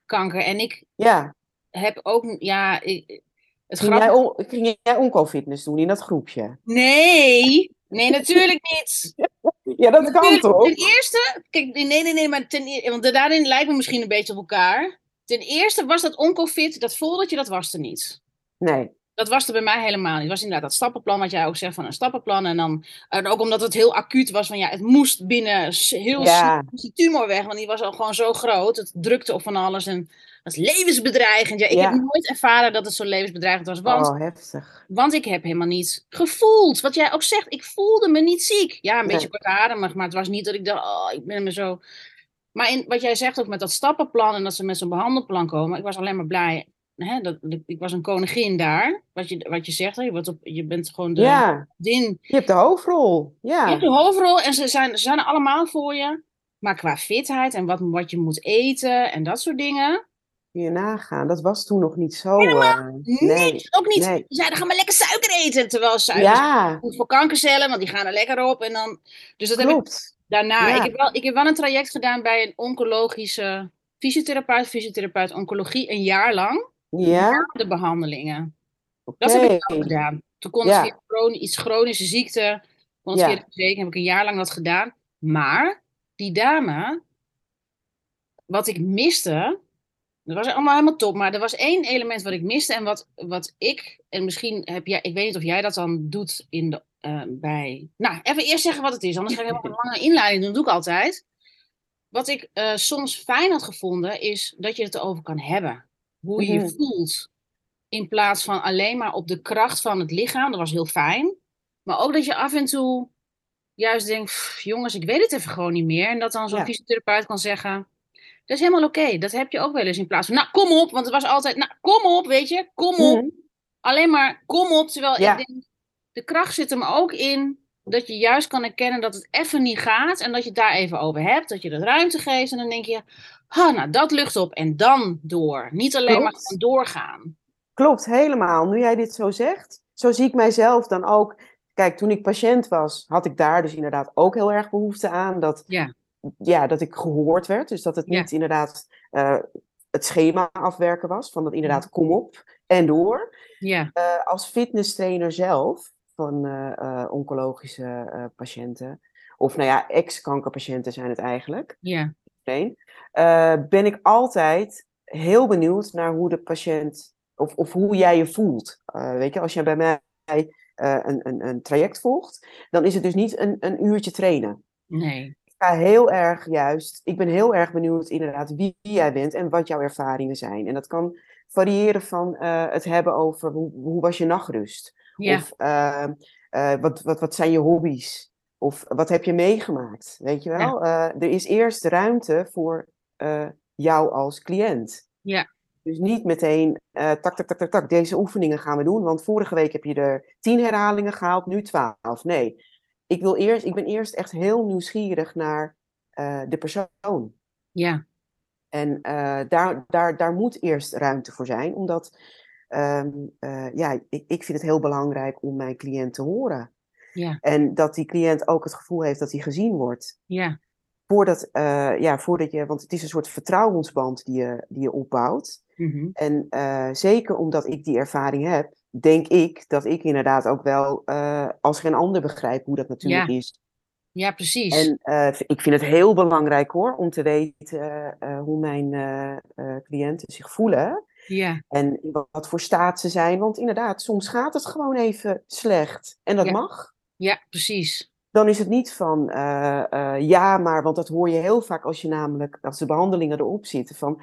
kanker en ik ja. heb ook, ja, ik, het ging, jij on, ging jij oncofitness doen in dat groepje? Nee, nee, natuurlijk niet. Ja, dat kan toch? Ten eerste, kijk, nee, nee, nee, maar ten eerste, want daarin lijken we misschien een beetje op elkaar. Ten eerste was dat oncofit, dat foldertje, dat was er niet. Nee. Dat was er bij mij helemaal niet. Het was inderdaad dat stappenplan, wat jij ook zegt van een stappenplan. En dan en ook omdat het heel acuut was, van ja, het moest binnen heel ja. die tumor weg, want die was al gewoon zo groot. Het drukte op van alles en dat is levensbedreigend. Ja, ik heb nooit ervaren dat het zo levensbedreigend was. Want, oh, heftig. Want ik heb helemaal niet gevoeld. Wat jij ook zegt, ik voelde me niet ziek. Ja, een beetje kortademig, maar het was niet dat ik dacht, oh, ik ben me zo... Maar in, wat jij zegt ook met dat stappenplan en dat ze met zo'n behandelplan komen, ik was alleen maar blij. Hè, dat, ik was een koningin daar, wat je, wat je zegt. Hè, je, wordt op, je bent gewoon de ja. din. Je hebt de hoofdrol. Ja. Je hebt de hoofdrol en ze zijn, ze zijn er allemaal voor je. Maar qua fitheid en wat, wat je moet eten en dat soort dingen, je nagaan. Dat was toen nog niet zo. Uh, nee, ook niet. Nee. Ze zeiden, ga maar lekker suiker eten. Terwijl suiker ja. goed voor kankercellen, want die gaan er lekker op. En dan, dus dat Klopt. heb ik daarna. Ik, heb wel, ik heb wel een traject gedaan bij een oncologische fysiotherapeut, fysiotherapeut oncologie, een jaar lang. Ja. De behandelingen. Okay. Dat heb ik ook gedaan. Toen kon ja. ik iets chronische ziekte, kon ja. weken, heb ik een jaar lang dat gedaan. Maar die dame, wat ik miste, dat was allemaal helemaal top. Maar er was één element wat ik miste. En wat, wat ik, en misschien heb jij, ik weet niet of jij dat dan doet in de, uh, bij. Nou, even eerst zeggen wat het is. Anders ga ik helemaal een lange inleiding doen. Dat doe ik altijd. Wat ik uh, soms fijn had gevonden, is dat je het erover kan hebben. Hoe je je mhm. voelt. In plaats van alleen maar op de kracht van het lichaam. Dat was heel fijn. Maar ook dat je af en toe juist denkt: jongens, ik weet het even gewoon niet meer. En dat dan zo'n ja. fysiotherapeut kan zeggen dat is helemaal oké. Dat heb je ook wel eens in plaats van, nou kom op, want het was altijd, nou kom op, weet je, kom op. Mhm. Alleen maar kom op, terwijl ik denk, de kracht zit hem ook in dat je juist kan erkennen dat het even niet gaat en dat je het daar even over hebt, dat je de ruimte geeft en dan denk je, ha, nou dat lucht op en dan door. Niet alleen maar doorgaan. Klopt, helemaal. Nu jij dit zo zegt, zo zie ik mijzelf dan ook. Kijk, toen ik patiënt was, had ik daar dus inderdaad ook heel erg behoefte aan. Dat ja ja, dat ik gehoord werd. Dus dat het niet inderdaad uh, het schema afwerken was. Van dat inderdaad kom op en door. Ja. Uh, als fitnesstrainer zelf van uh, oncologische patiënten. Of nou ja, ex-kankerpatiënten zijn het eigenlijk. Ja. ben ik altijd heel benieuwd naar hoe de patiënt... Of, of hoe jij je voelt. weet je, als jij bij mij een, een, een traject volgt... dan is het dus niet een, een uurtje trainen. Nee ga heel erg juist, ik ben heel erg benieuwd inderdaad wie jij bent en wat jouw ervaringen zijn. En dat kan variëren van het hebben over hoe, hoe was je nachtrust? Ja. Of uh, uh, wat, wat, wat zijn je hobby's? Of wat heb je meegemaakt? Weet je wel? Ja. er is eerst ruimte voor jou als cliënt. Ja. Dus niet meteen, tak, tak, tak, tak, tak, deze oefeningen gaan we doen. Want vorige week heb je er tien herhalingen gehaald, nu twaalf. Nee, ik, wil eerst, ik ben eerst echt heel nieuwsgierig naar eh, de persoon. Ja. En uh, daar, daar, daar moet eerst ruimte voor zijn, omdat um, uh, ja, ik, ik vind het heel belangrijk om mijn cliënt te horen. Ja. En dat die cliënt ook het gevoel heeft dat hij gezien wordt. Ja. Voordat, uh, ja, voordat je, want het is een soort vertrouwensband die je, die je opbouwt. Mm -hmm. En zeker omdat ik die ervaring heb, denk ik dat ik inderdaad ook wel als geen ander begrijp hoe dat natuurlijk ja. is. Ja, precies. En uh, ik vind het heel belangrijk hoor, om te weten uh, hoe mijn uh, cliënten zich voelen. Ja. En in wat voor staat ze zijn. Want inderdaad, soms gaat het gewoon even slecht. En dat ja. mag. Ja, precies. Dan is het niet van ja, maar, want dat hoor je heel vaak als je namelijk, als de behandelingen erop zitten. Van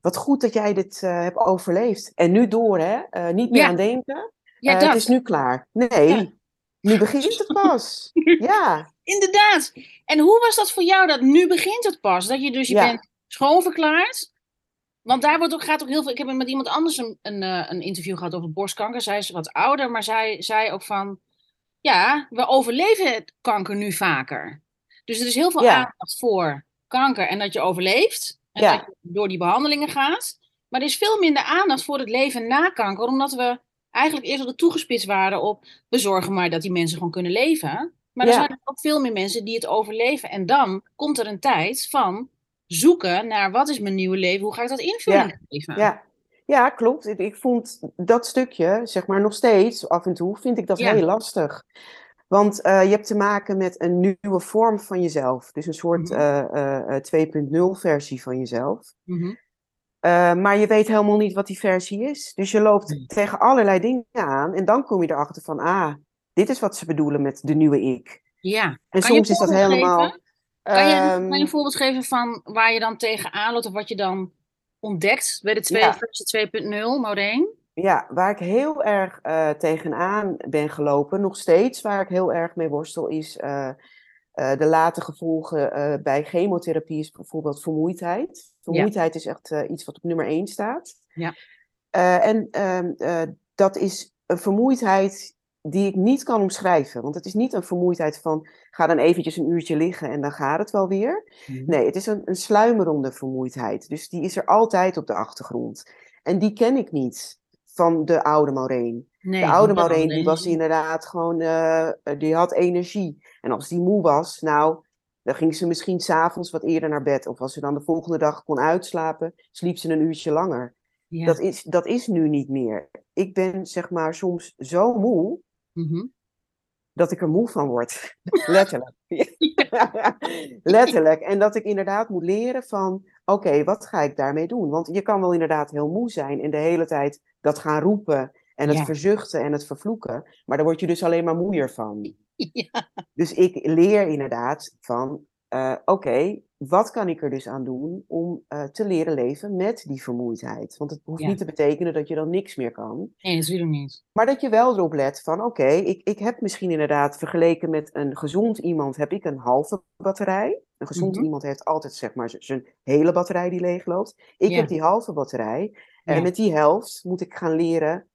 wat goed dat jij dit hebt overleefd. En nu door, hè? niet meer ja. aan denken. Ja, het is nu klaar. Nee. Nu begint het pas. ja. Inderdaad. En hoe was dat voor jou dat nu begint het pas? Dat je dus je bent schoonverklaard. Want daar wordt ook, gaat ook heel veel. Ik heb met iemand anders een, een, eh, een interview gehad over borstkanker. Zij is wat ouder, maar zij zei ook van. Ja, we overleven het kanker nu vaker. Dus er is heel veel Ja. aandacht voor kanker en dat je overleeft. En Ja. dat je door die behandelingen gaat. Maar er is veel minder aandacht voor het leven na kanker, omdat we eigenlijk eerst al toegespitst waren op. We zorgen maar dat die mensen gewoon kunnen leven. Maar er Ja. zijn ook veel meer mensen die het overleven. En dan komt er een tijd van zoeken naar wat is mijn nieuwe leven, hoe ga ik dat invulling geven. Ja. ja, klopt. Ik, ik vond dat stukje, zeg maar nog steeds, af en toe, vind ik dat Ja. heel lastig. Want eh, je hebt te maken met een nieuwe vorm van jezelf. Dus een soort Mhm. eh, eh, 2.0 versie van jezelf. Mhm. Maar je weet helemaal niet wat die versie is. Dus je loopt Nee. tegen allerlei dingen aan. En dan kom je erachter van, ah, dit is wat ze bedoelen met de nieuwe ik. Ja. En Kan soms is dat helemaal... geven? Kan je, ehm, kan je een voorbeeld geven van waar je dan tegenaan loopt of wat je dan ontdekt bij de twee, Ja. versie 2.0, Maureen? Ja, waar ik heel erg eh, tegenaan ben gelopen, nog steeds waar ik heel erg mee worstel, is eh, eh, de late gevolgen bij chemotherapie, is bijvoorbeeld vermoeidheid. Vermoeidheid is echt iets wat op nummer één staat. Ja. En ehm, eh, dat is een vermoeidheid die ik niet kan omschrijven. Want het is niet een vermoeidheid van ga dan eventjes een uurtje liggen en dan gaat het wel weer. Nee, het is een, een sluimerende vermoeidheid. Dus die is er altijd op de achtergrond. En die ken ik niet van de oude Maureen. Nee, de oude Maureen, nee. die was inderdaad gewoon, eh, die had energie. En als die moe was, nou, dan ging ze misschien s'avonds wat eerder naar bed. Of als ze dan de volgende dag kon uitslapen, sliep ze een uurtje langer. Ja. Dat, is, dat is nu niet meer. Ik ben zeg maar soms zo moe, Mhm. dat ik er moe van word. Letterlijk. Letterlijk. En dat ik inderdaad moet leren van, oké, wat ga ik daarmee doen? Want je kan wel inderdaad heel moe zijn en de hele tijd dat gaan roepen en het Ja. verzuchten en het vervloeken. Maar daar word je dus alleen maar moeier van. Ja. Dus ik leer inderdaad van, eh, oké, wat kan ik er dus aan doen om eh, te leren leven met die vermoeidheid? Want het hoeft Ja. niet te betekenen dat je dan niks meer kan. Nee, natuurlijk niet. Maar dat je wel erop let van, oké, ik, ik heb misschien inderdaad vergeleken met een gezond iemand, heb ik een halve batterij. Een gezond Mhm. iemand heeft altijd zeg maar zijn hele batterij die leegloopt. Ik Ja. heb die halve batterij. En Ja. met die helft moet ik gaan leren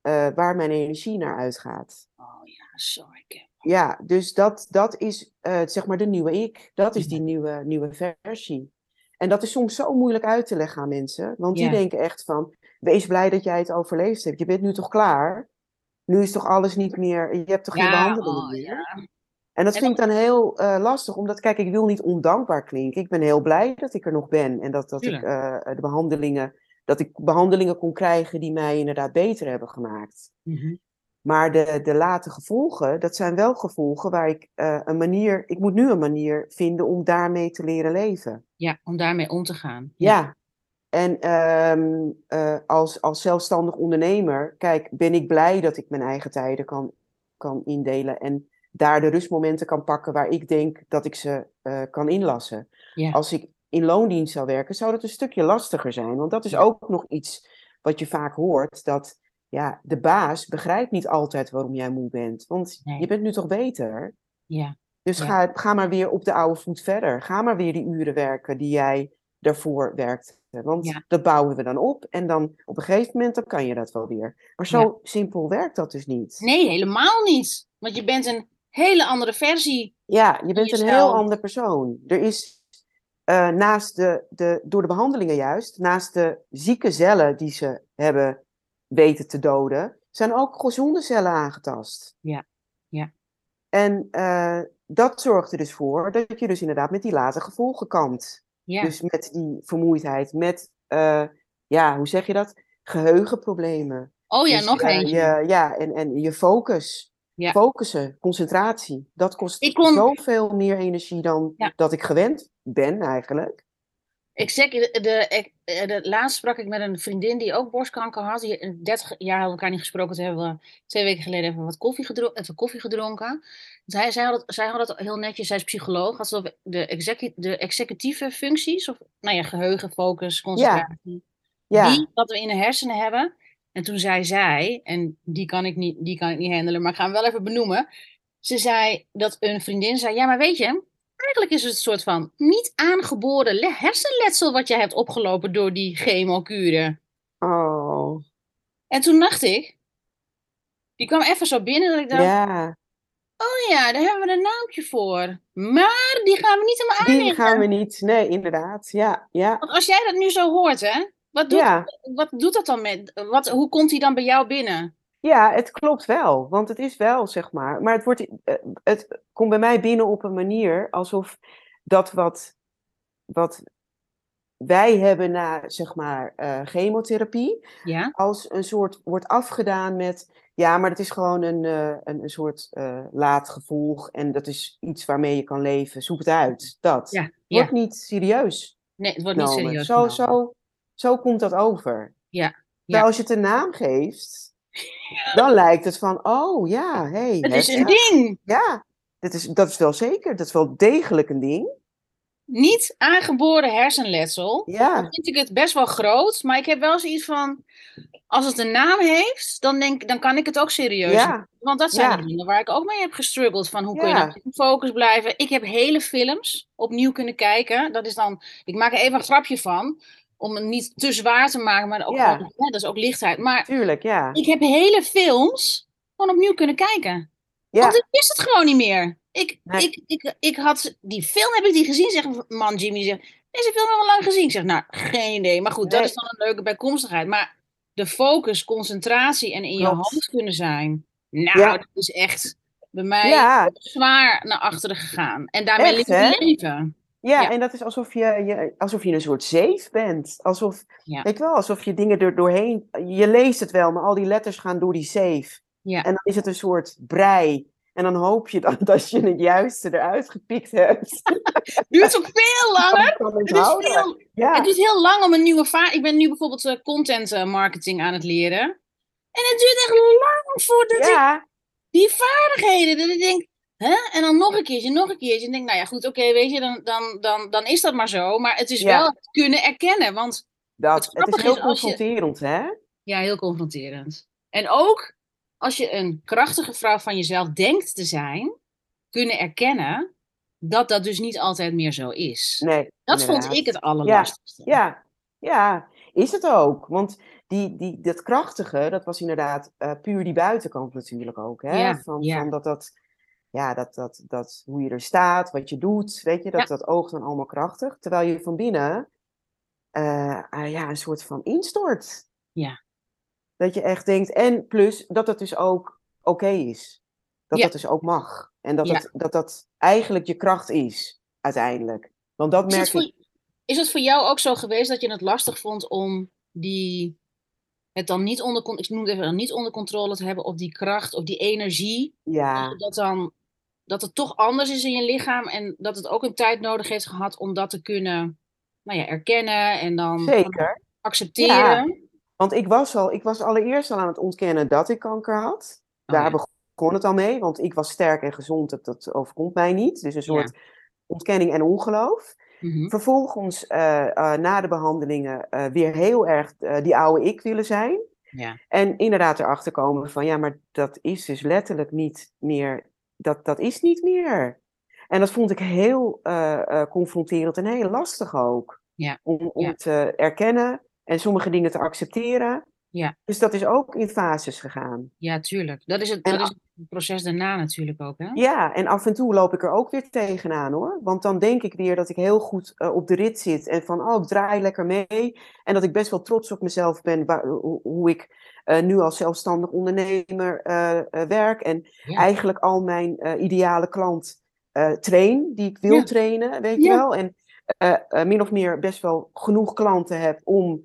eh, waar mijn energie naar uitgaat. Oh ja, sorry. Ja, dus dat, dat is eh, zeg maar de nieuwe ik. Dat is die nieuwe, nieuwe versie. En dat is soms zo moeilijk uit te leggen aan mensen. Want die Ja. denken echt van, wees blij dat jij het overleefd hebt. Je bent nu toch klaar? Nu is toch alles niet meer, je hebt toch geen Ja, behandeling oh, meer? ja. En dat vind ik dan heel eh, lastig, omdat kijk, ik wil niet ondankbaar klinken. Ik ben heel blij dat ik er nog ben en dat, dat ik eh, de behandelingen, dat ik behandelingen kon krijgen die mij inderdaad beter hebben gemaakt. Mhm. Maar de, de late gevolgen, dat zijn wel gevolgen waar ik eh, een manier, ik moet nu een manier vinden om daarmee te leren leven. Ja, om daarmee om te gaan. Ja. En ehm, eh, als, als zelfstandig ondernemer, kijk, ben ik blij dat ik mijn eigen tijden kan, kan indelen en daar de rustmomenten kan pakken waar ik denk dat ik ze eh, kan inlassen. Ja. Als ik in loondienst zou werken, zou dat een stukje lastiger zijn. Want dat is ook nog iets wat je vaak hoort, dat ja, de baas begrijpt niet altijd waarom jij moe bent. Want Nee. je bent nu toch beter? Ja. Dus Ja. ga, ga maar weer op de oude voet verder. Ga maar weer die uren werken die jij daarvoor werkte. Want Ja. dat bouwen we dan op. En dan op een gegeven moment dan kan je dat wel weer. Maar zo Ja. simpel werkt dat dus niet. Nee, helemaal niet. Want je bent een hele andere versie. Ja, je bent een heel ander persoon. Er is uh, naast de, de, door de behandelingen juist, naast de zieke cellen die ze hebben weten te doden, zijn ook gezonde cellen aangetast. Ja, ja. En uh, dat zorgt er dus voor dat je dus inderdaad met die late gevolgen kampt. Ja. Dus met die vermoeidheid, met, uh, ja, hoe zeg je dat? Geheugenproblemen. Oh ja, dus, nog eentje. Je, ja, en, en je focus. Ja. Focussen, concentratie. Dat kost kon... zoveel meer energie dan dat ik gewend ben eigenlijk. Ik zeg, de, ik, de, laatst sprak ik met een vriendin die ook borstkanker had. Die 30 jaar hadden elkaar niet gesproken. Toen hebben we twee weken geleden even wat koffie gedronken. Even koffie gedronken. Zij, zij, had het, zij had het heel netjes. Zij is psycholoog. Had ze de, execu de executieve functies. Of nou ja, geheugen, focus, concentratie. Ja. Die dat we in de hersenen hebben. En toen zei zij, en die kan ik niet, die kan ik niet handelen, maar ik ga hem wel even benoemen. Ze zei dat een vriendin zei: Ja, maar weet je, eigenlijk is het een soort van niet aangeboren hersenletsel wat je hebt opgelopen door die chemokuren. Oh. En toen dacht ik, die kwam even zo binnen dat ik dacht: Ja. Oh ja, daar hebben we een naamje voor. Maar die gaan we niet helemaal aannemen. Die gaan we niet, nee, inderdaad. Ja, ja. Want als jij dat nu zo hoort, hè, wat doet, ja. wat doet dat dan met, wat, hoe komt hij dan bij jou binnen? Ja, het klopt wel, want het is wel, zeg maar. Maar het, wordt, eh, het komt bij mij binnen op een manier alsof dat wat, wat wij hebben na, zeg maar, uh, chemotherapie, ja? als een soort wordt afgedaan met, ja, maar dat is gewoon een, uh, een, een soort uh, laat gevolg en dat is iets waarmee je kan leven. Zoek het uit, dat. Ja, wordt niet serieus. Nee, het wordt niet serieus. Zo, zo, zo komt dat over. Ja. ja. als je het een naam geeft, dan lijkt het van, oh ja, hey, het is een ding. Ja, dat is, dat is wel zeker. Dat is wel degelijk een ding. Niet aangeboren hersenletsel. Ja. Dan vind ik het best wel groot, maar ik heb wel zoiets van, als het een naam heeft, dan, denk, dan kan ik het ook serieus ja. Want dat zijn de dingen waar ik ook mee heb gestruggeld. Van hoe kun je nou focus blijven. Ik heb hele films opnieuw kunnen kijken. Dat is dan, ik maak er even een grapje van om het niet te zwaar te maken, maar ook ja. dat is ook lichtheid. Maar Tuurlijk, ja. ik heb hele films gewoon opnieuw kunnen kijken. Ja. Want ik wist het gewoon niet meer. Ik, ik, ik, ik had die film, heb ik die gezien? Zegt man Jimmy, zegt, deze film al lang gezien. Ik zeg, nou, geen idee. Maar goed, dat is dan een leuke bijkomstigheid. Maar de focus, concentratie en in je hand kunnen zijn. Nou, dat is echt bij mij zwaar naar achteren gegaan. En daarmee ligt het leven. Ja, en dat is alsof je, je, alsof je een soort zeef bent. Alsof, weet wel, alsof je dingen er doorheen... Je leest het wel, maar al die letters gaan door die zeef. Ja. En dan is het een soort brei. En dan hoop je dat, dat je het juiste eruit gepikt hebt. Het duurt ook veel langer. Het, is veel, ja. het duurt heel lang om een nieuwe vaart. Ik ben nu bijvoorbeeld uh, content uh, marketing aan het leren. En het duurt echt lang voordat ja. ik die vaardigheden. Dat ik denk, Hè? En dan nog een keertje, nog een keertje. En denk, nou ja, goed, oké, weet je, dan, dan, dan, dan is dat maar zo. Maar het is wel het kunnen erkennen. Want dat, het, het is heel confronterend, hè? Ja, heel confronterend. En ook als je een krachtige vrouw van jezelf denkt te zijn, kunnen erkennen dat dat dus niet altijd meer zo is. Nee, dat vond ik het allerlastigste. Ja, ja, ja, is het ook. Want die, die, dat krachtige, dat was inderdaad uh, puur die buitenkant natuurlijk ook. Hè? Ja, van, ja. van dat dat ja, dat, dat, dat, hoe je er staat, wat je doet, weet je, dat, dat oogt dan allemaal krachtig. Terwijl je van binnen uh, uh, ja, een soort van instort. Ja. Dat je echt denkt, en plus dat het dus ook oké is. Dat dat dus ook mag. En dat, het, dat dat eigenlijk je kracht is, uiteindelijk. Want dat merk is voor, is het voor jou ook zo geweest dat je het lastig vond om die het dan niet onder, ik noem het even, niet onder controle te hebben op die kracht, of die energie. Ja. Dat dan dat het toch anders is in je lichaam en dat het ook een tijd nodig heeft gehad om dat te kunnen nou ja, erkennen en dan Zeker. accepteren. Ja, want ik was, al, ik was allereerst al aan het ontkennen dat ik kanker had. Oh, Daar begon het al mee, want ik was sterk en gezond, dat, overkomt mij niet. Dus een soort ontkenning en ongeloof. Mhm. Vervolgens, uh, uh, na de behandelingen, uh, weer heel erg die oude ik willen zijn. Ja. En inderdaad erachter komen van, ja, maar dat is dus letterlijk niet meer dat, dat is niet meer. En dat vond ik heel uh, confronterend en heel lastig ook. Ja. Om, om ja. te erkennen en sommige dingen te accepteren. Ja. Dus dat is ook in fases gegaan. Ja, tuurlijk. Dat is het, dat is het proces daarna natuurlijk ook, hè? Ja, en af en toe loop ik er ook weer tegenaan hoor. Want dan denk ik weer dat ik heel goed uh, op de rit zit en van, oh, ik draai lekker mee. En dat ik best wel trots op mezelf ben, waar, hoe, ik uh, nu als zelfstandig ondernemer uh, werk. En ja. eigenlijk al mijn ideale klant train, die ik wil ja. trainen, weet ja. je wel. En min of meer best wel genoeg klanten heb om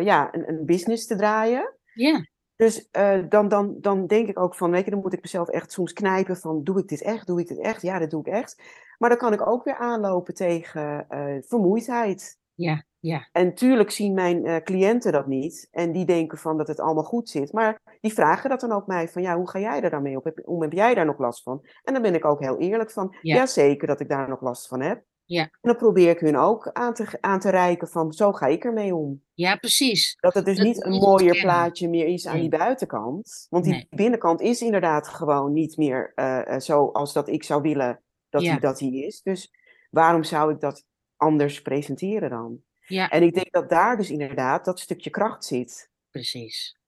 ja, een, een business te draaien. Ja. Dus uh, dan, dan, dan denk ik ook van, weet je, dan moet ik mezelf echt soms knijpen van, doe ik dit echt, doe ik dit echt? Ja, dat doe ik echt. Maar dan kan ik ook weer aanlopen tegen uh, vermoeidheid. Ja, ja. En tuurlijk zien mijn uh, cliënten dat niet. En die denken van dat het allemaal goed zit. Maar die vragen dat dan ook mij van, ja, hoe ga jij er dan mee op? Heb, hoe heb jij daar nog last van? En dan ben ik ook heel eerlijk van, ja, ja zeker dat ik daar nog last van heb. Ja. En dan probeer ik hun ook aan te, aan te reiken van zo ga ik ermee om. Ja, precies. Dat het dus dat niet een mooier plaatje meer is aan nee. die buitenkant. Want die nee. binnenkant is inderdaad gewoon niet meer uh, zo als dat ik zou willen dat, ja. die, dat die is. Dus waarom zou ik dat anders presenteren dan? Ja. En ik denk dat daar dus inderdaad dat stukje kracht zit. Precies.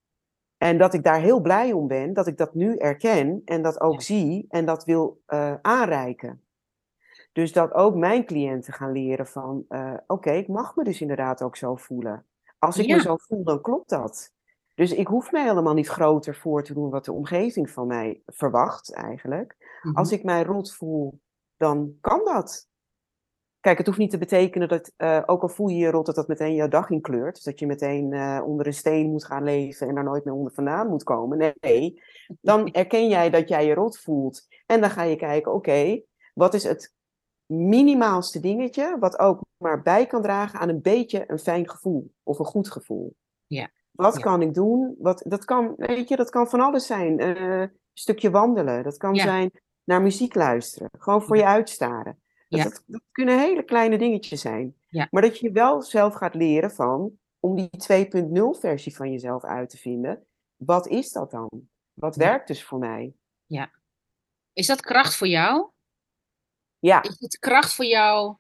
En dat ik daar heel blij om ben, dat ik dat nu erken en dat ook Ja. zie en dat wil uh, aanreiken. Dus dat ook mijn cliënten gaan leren van, uh, oké, ik mag me dus inderdaad ook zo voelen. Als ik Ja. me zo voel, dan klopt dat. Dus ik hoef mij helemaal niet groter voor te doen wat de omgeving van mij verwacht eigenlijk. Mhm. Als ik mij rot voel, dan kan dat. Kijk, het hoeft niet te betekenen dat, uh, ook al voel je je rot, dat dat meteen jouw dag inkleurt. Dus dat je meteen uh, onder een steen moet gaan leven en daar nooit meer onder vandaan moet komen. Nee, dan erken jij dat jij je rot voelt. En dan ga je kijken, oké, okay, wat is het minimaalste dingetje wat ook maar bij kan dragen aan een beetje een fijn gevoel of een goed gevoel. Ja. Wat Ja. kan ik doen? Wat, dat, kan, weet je, dat kan van alles zijn. Uh, een stukje wandelen. Dat kan Ja. zijn naar muziek luisteren. Gewoon voor je uitstaren. Dat, Ja. dat, dat kunnen hele kleine dingetjes zijn. Ja. Maar dat je wel zelf gaat leren van, om die 2.0 versie van jezelf uit te vinden. Wat is dat dan? Wat Ja. werkt dus voor mij? Is dat kracht voor jou? Ja, Is het kracht voor jou?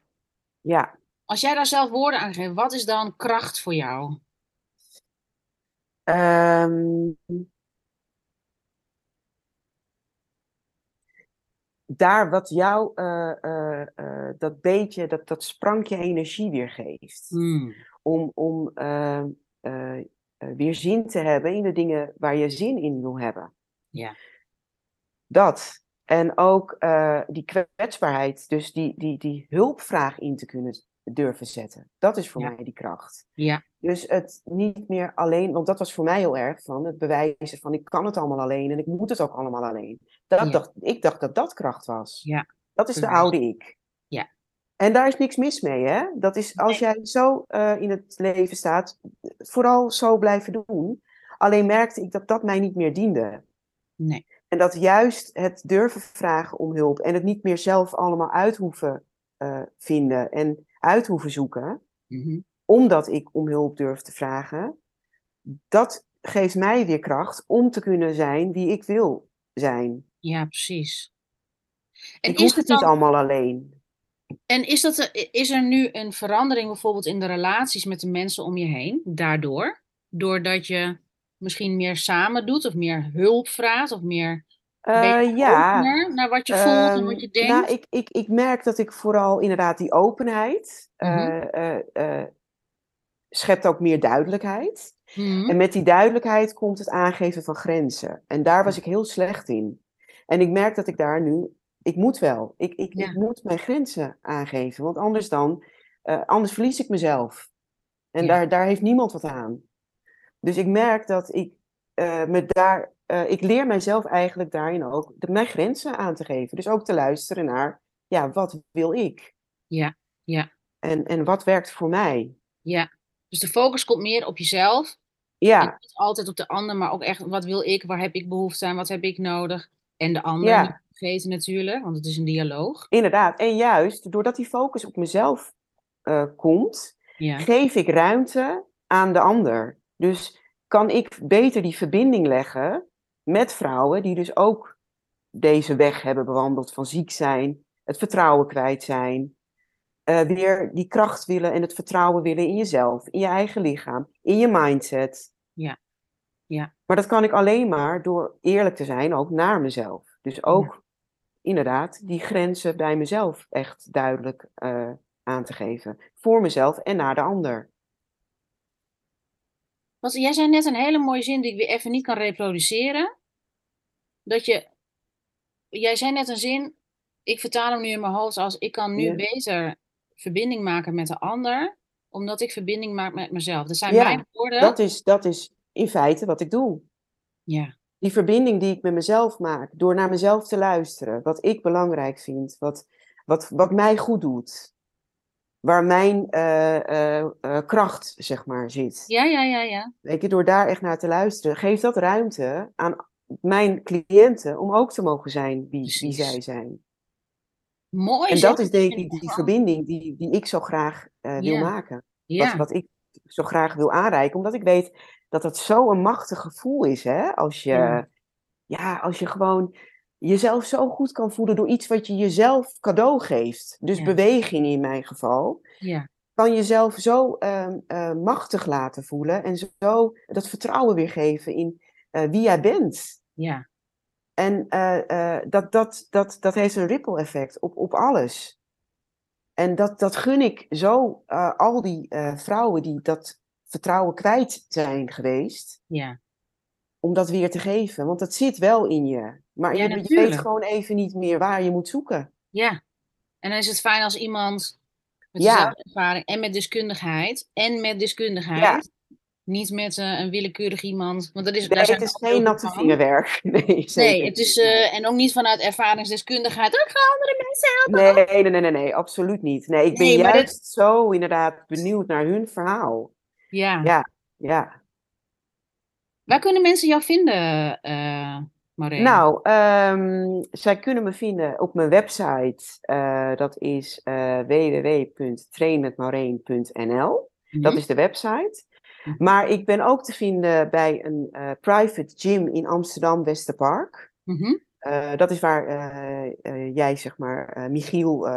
ja. Als jij daar zelf woorden aan geeft, wat is dan kracht voor jou? Ehm, daar wat jou eh, eh, eh, dat beetje, dat, dat sprankje energie weer geeft. Hmm. Om, om eh, eh, eh, weer zin te hebben in de dingen waar je zin in wil hebben. Ja. Dat. En ook eh, die kwetsbaarheid, dus die, die, die hulpvraag in te kunnen durven zetten. Dat is voor Ja. mij die kracht. Ja. Dus het niet meer alleen, want dat was voor mij heel erg van het bewijzen van ik kan het allemaal alleen en ik moet het ook allemaal alleen. Dat Ja. dacht, ik dacht dat dat kracht was. Ja. Dat is de oude ik. Ja. En daar is niks mis mee, hè? Dat is als jij zo eh, in het leven staat, vooral zo blijven doen. Alleen merkte ik dat dat mij niet meer diende. Nee. En dat juist het durven vragen om hulp en het niet meer zelf allemaal uit hoeven eh, vinden en uit hoeven zoeken, Mhm. omdat ik om hulp durf te vragen, dat geeft mij weer kracht om te kunnen zijn wie ik wil zijn. Ja, precies. En ik is, hoef het niet allemaal alleen. en is, dat, is er nu een verandering bijvoorbeeld in de relaties met de mensen om je heen daardoor? Doordat je misschien meer samen doet of meer hulp vraagt of meer Eh, ja, naar wat je voelt en ehm, wat je denkt? nou, ik, ik, ik merk dat ik vooral inderdaad die openheid Mhm. eh, eh, eh, schept ook meer duidelijkheid. Mhm. En met die duidelijkheid komt het aangeven van grenzen. En daar was ik heel slecht in. En ik merk dat ik daar nu, ik moet wel, ik, ik, Ja. ik moet mijn grenzen aangeven. Want anders dan, anders verlies ik mezelf. En Ja. daar, daar heeft niemand wat aan. Dus ik merk dat ik eh, me daar, eh, ik leer mijzelf eigenlijk daarin ook de, mijn grenzen aan te geven. Dus ook te luisteren naar, ja, wat wil ik? Ja, ja, En, en wat werkt voor mij? ja. Dus de focus komt meer op jezelf. Ja, niet altijd op de ander, maar ook echt wat wil ik, waar heb ik behoefte aan, wat heb ik nodig? En de ander Ja. vergeten natuurlijk, want het is een dialoog. inderdaad. En juist, doordat die focus op mezelf eh, komt, Ja, geef ik ruimte aan de ander. Dus kan ik beter die verbinding leggen met vrouwen die dus ook deze weg hebben bewandeld van ziek zijn, het vertrouwen kwijt zijn, eh, weer die kracht willen en het vertrouwen willen in jezelf, in je eigen lichaam, in je mindset. Ja. Ja. Maar dat kan ik alleen maar door eerlijk te zijn, ook naar mezelf. Dus ook inderdaad die grenzen bij mezelf echt duidelijk uh, aan te geven. Voor mezelf en naar de ander. Want jij zei net een hele mooie zin die ik weer even niet kan reproduceren. Dat je. Jij zei net een zin. Ik vertaal hem nu in mijn hoofd als ik kan nu beter verbinding maken met de ander, omdat ik verbinding maak met mezelf. Dat zijn mijn woorden. Dat is, dat is in feite wat ik doe. Ja. Die verbinding die ik met mezelf maak, door naar mezelf te luisteren, wat ik belangrijk vind, wat, wat, wat mij goed doet waar mijn uh, uh, kracht, zeg maar, zit. Ja, ja, ja, ja. Weet je, door daar echt naar te luisteren, geeft dat ruimte aan mijn cliënten om ook te mogen zijn wie, wie zij zijn. Mooi. En dat is denk ik die verbinding die, die ik zo graag wil maken. Ja. Wat, wat ik zo graag wil aanreiken, omdat ik weet dat dat zo'n machtig gevoel is, hè? Als je, ja. ja, als je gewoon jezelf zo goed kan voelen door iets wat je jezelf cadeau geeft. Dus beweging in mijn geval. Ja. Kan jezelf zo uh, uh, machtig laten voelen en zo dat vertrouwen weer geven in uh, wie jij bent. Ja. En dat, dat, dat, dat heeft een ripple effect op, op alles. En dat, dat gun ik zo al die vrouwen die dat vertrouwen kwijt zijn geweest. Ja. Om dat weer te geven. Want dat zit wel in je. Maar Ja, je, weet gewoon even niet meer waar je moet zoeken. Ja. En dan is het fijn als iemand met Ja. ervaring en met deskundigheid en met deskundigheid. Ja. Niet met eh, een willekeurig iemand. Want dat is, Nee, daar het is geen natte vingerwerk. Nee, Nee, het is, eh, en ook niet vanuit ervaringsdeskundigheid. Ik ga andere mensen helpen. Nee, nee, nee, nee, nee, absoluut niet. Nee, ik ben Nee, juist zo inderdaad benieuwd naar hun verhaal. Ja. Ja, ja. Waar kunnen mensen jou vinden, eh Nou, ehm, zij kunnen me vinden op mijn website. eh, dat is www.trainmetmaureen.nl. Dat Mhm. is de website. Mhm. Maar ik ben ook te vinden bij een eh, private gym in Amsterdam Westerpark. Eh, dat is waar jij, zeg maar, Michiel,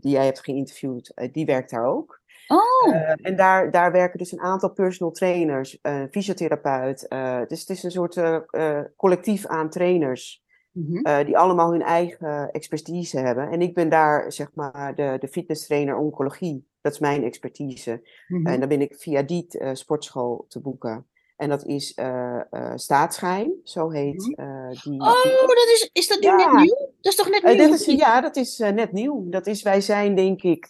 die jij hebt geïnterviewd, die werkt daar ook. Oh, Eh, en daar, daar werken dus een aantal personal trainers, een fysiotherapeut. eh, dus het is een soort eh, eh, collectief aan trainers, Mhm. eh, die allemaal hun eigen expertise hebben. En ik ben daar, zeg maar, de, de fitness trainer oncologie. Dat is mijn expertise. Mhm. En dan ben ik via die eh, sportschool te boeken. En dat is eh eh Staatsgeheim, zo heet eh, die. Oh, dat is, is dat nu Ja. net nieuw? Dat is toch net eh, nieuw? dat is, ja, dat is eh, net nieuw. Dat is, wij zijn denk ik.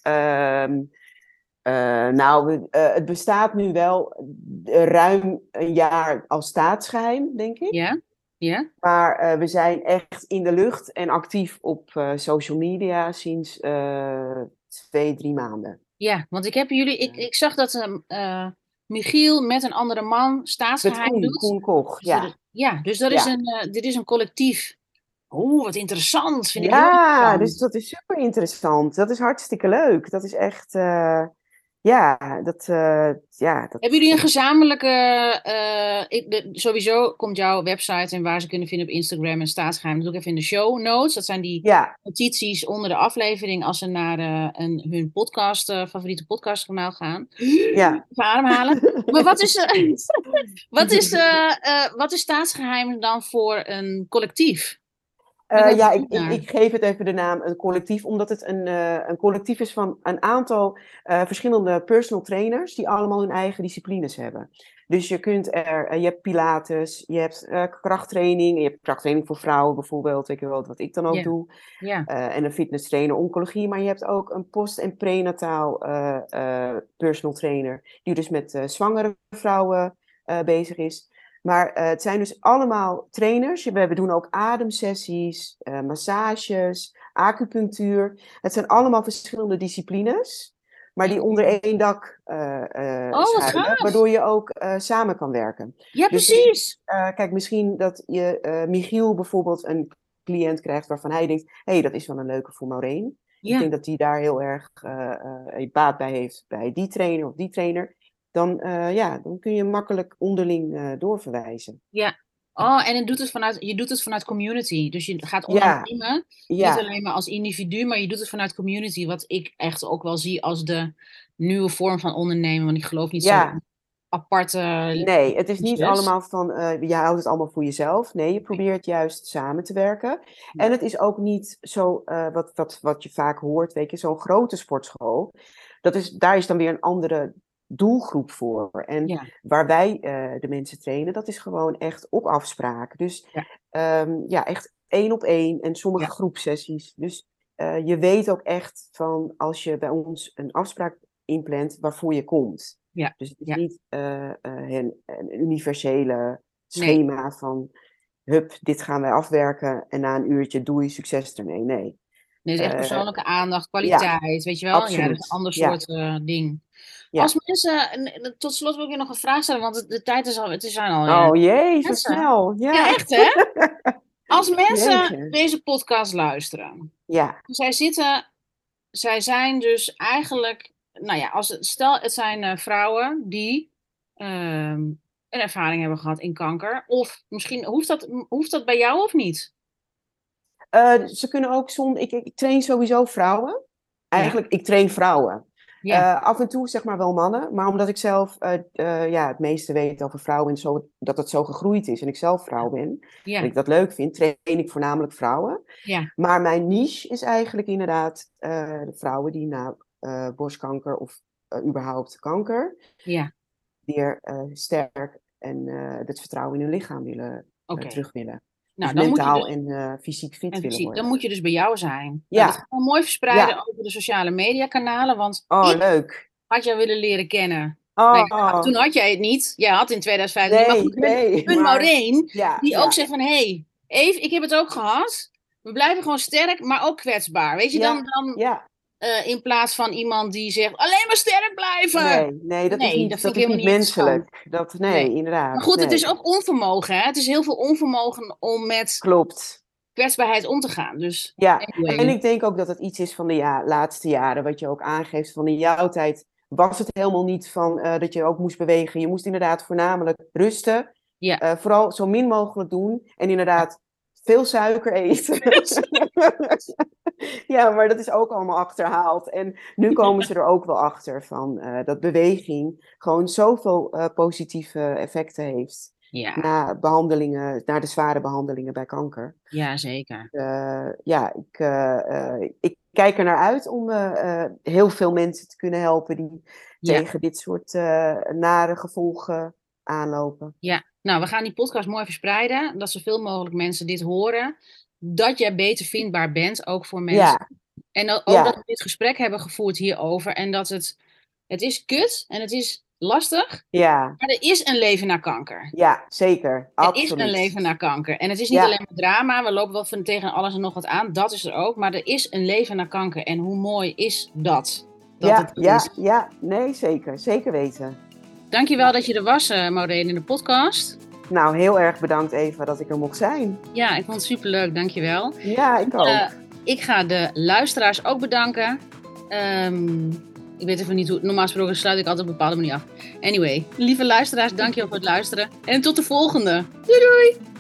Eh, nou, we- eh, het bestaat nu wel eh, ruim een jaar als staatsgeheim, denk ik. Ja, ja. Maar we zijn echt in de lucht en actief op social media sinds twee, drie maanden. Ja, want ik heb jullie, ik, ik zag dat ehm, eh, Michiel met een andere man Met staatsgeheim Koen, doet. Koen Koch. Dus Ja, is- ja, dus dat is Ja. een, dit is een collectief. Oeh, wat interessant. Vind ik heel ja dus dat is super interessant. Dat is hartstikke leuk. Dat is echt. Ja, dat. eh, ja, dat Hebben jullie een gezamenlijke, eh, ik, de- sowieso komt jouw website en waar ze kunnen vinden op Instagram en staatsgeheim, dat doe ik even in de show notes. Dat zijn die ja, notities onder de aflevering als ze naar eh, een, hun podcast, favoriete podcastkanaal gaan. ja. Even ademhalen. Maar wat is, wat, is, wat is staatsgeheim dan voor een collectief? Eh, ja, ik, ik, geef het even de naam een collectief, omdat het een, eh, een collectief is van een aantal eh, verschillende personal trainers die allemaal hun eigen disciplines hebben. Dus je kunt er, je hebt pilates, je hebt krachttraining, je hebt krachttraining voor vrouwen bijvoorbeeld, weet je wel, wat ik dan ook doe. En een fitness trainer, oncologie, maar je hebt ook een post- en prenataal personal trainer, die dus met zwangere vrouwen bezig is. Maar eh, het zijn dus allemaal trainers. We, we doen ook ademsessies, eh, massages, acupunctuur. Het zijn allemaal verschillende disciplines, maar die onder één dak eh, Oh, schuilen, waardoor je ook samen kan werken. ja Dus- precies. Kijk, misschien dat je Michiel bijvoorbeeld een cliënt krijgt waarvan hij denkt: hé, hey, dat is wel een leuke voor Maureen. Ik denk dat die daar heel erg baat bij heeft bij die trainer of die trainer. Dan, eh, ja, dan kun je makkelijk onderling eh, doorverwijzen. Oh, en het doet het vanuit, je doet het vanuit community. Dus je gaat Ja. ondernemen. Niet Ja, alleen maar als individu, maar je doet het vanuit community. Wat ik echt ook wel zie als de nieuwe vorm van ondernemen. Want ik geloof niet zo Ja. aparte. Nee, het is niet allemaal van uh, je houdt het allemaal voor jezelf. Nee, je probeert juist samen te werken. En het is ook niet zo wat, wat, wat je vaak hoort, weet je, zo'n grote sportschool. Dat is, daar is dan weer een andere doelgroep voor. En waar wij uh, de mensen trainen, dat is gewoon echt op afspraak. Dus ja, um, ja echt één op één en sommige ja. groepsessies. Dus uh, je weet ook echt van als je bij ons een afspraak inplant waarvoor je komt. Ja. Dus het is niet uh, een, een, universele schema nee. van hup, dit gaan wij afwerken en na een uurtje doe je succes ermee. Nee. Is echt persoonlijke aandacht, kwaliteit, weet je wel? Absoluut. Ja, dat is een ander soort ding. Als mensen, tot slot wil ik je nog een vraag stellen, want de, de tijd is al, het is al. Oh jee, zo snel. Ja. ja, echt hè? Als mensen deze podcast luisteren, ja. zij zitten, zij zijn dus eigenlijk, nou ja, als het, stel het zijn uh, vrouwen die um, een ervaring hebben gehad in kanker, of misschien hoeft dat, hoeft dat bij jou of niet? Uh, ze kunnen ook soms, ik, ik train sowieso vrouwen. Eigenlijk, ja. ik train vrouwen. Ja. Uh, af en toe zeg maar wel mannen, maar omdat ik zelf uh, uh, ja, het meeste weet over vrouwen en zo, dat het zo gegroeid is en ik zelf vrouw ben ja. en ik dat leuk vind, train ik voornamelijk vrouwen. Ja. Maar mijn niche is eigenlijk inderdaad de vrouwen die na borstkanker of überhaupt kanker ja. weer sterk en het vertrouwen in hun lichaam willen okay. terug willen. Nou, dus dan mentaal moet je dus, en uh, fysiek fit en willen fysiek, worden. Dan moet je dus bij jou zijn. Ja. Nou, dat gaan we mooi verspreiden Ja. over de sociale mediakanalen. Want Oh, leuk. had jou willen leren kennen. Oh, Nee, nou, toen had jij het niet. Jij had in 2015. maar nee, goed, een maar- Maureen Ja, die ja. ook zegt van... Hé, hey, Eve, ik heb het ook gehad. We blijven gewoon sterk, maar ook kwetsbaar. Weet je, dan, dan Eh, in plaats van iemand die zegt... Alleen maar sterk blijven. nee, nee, dat Nee, is niet, dat dat vind ik is niet menselijk. Dat, nee, Nee. inderdaad. Maar goed, het is ook onvermogen. Hè? Het is heel veel onvermogen om met Klopt. kwetsbaarheid om te gaan. Dus Ja, anyway. en ik denk ook dat het iets is van de ja, laatste jaren, wat je ook aangeeft. Van in jouw tijd was het helemaal niet van eh, dat je ook moest bewegen. Je moest inderdaad voornamelijk rusten. Ja. Eh, vooral zo min mogelijk doen. En inderdaad veel suiker eten. ja, maar dat is ook allemaal achterhaald. En nu komen ze er ook wel achter van eh, dat beweging gewoon zoveel eh, positieve effecten heeft. ja, Na behandelingen, na de zware behandelingen bij kanker. ja, zeker. Eh, ja, ik, ik kijk er naar uit om heel veel mensen te kunnen helpen die Ja. tegen dit soort nare gevolgen aanlopen. Ja, nou, we gaan die podcast mooi verspreiden. Dat zoveel mogelijk mensen dit horen. Dat jij beter vindbaar bent, ook voor mensen. Ja, En dat, ook Ja. dat we dit gesprek hebben gevoerd hierover. En dat het, het is kut en het is lastig. ja, Maar er is een leven na kanker. ja, zeker. Er Absoluut. is een leven na kanker. En het is niet Ja. alleen maar drama. We lopen wel van tegen alles en nog wat aan. Dat is er ook. Maar er is een leven na kanker. En hoe mooi is dat? dat ja, het er ja, is. ja, nee, zeker. Zeker weten. Dankjewel dat je er was, uh, Maureen, in de podcast. Nou, heel erg bedankt Eva dat ik er mocht zijn. Ja, ik vond het superleuk. Dankjewel. Ja, ik ook. Eh, ik ga de luisteraars ook bedanken. Ehm, ik weet even niet hoe. Normaal gesproken sluit ik altijd op een bepaalde manier af. Anyway, lieve luisteraars, dankjewel voor het luisteren. En tot de volgende. Doei doei!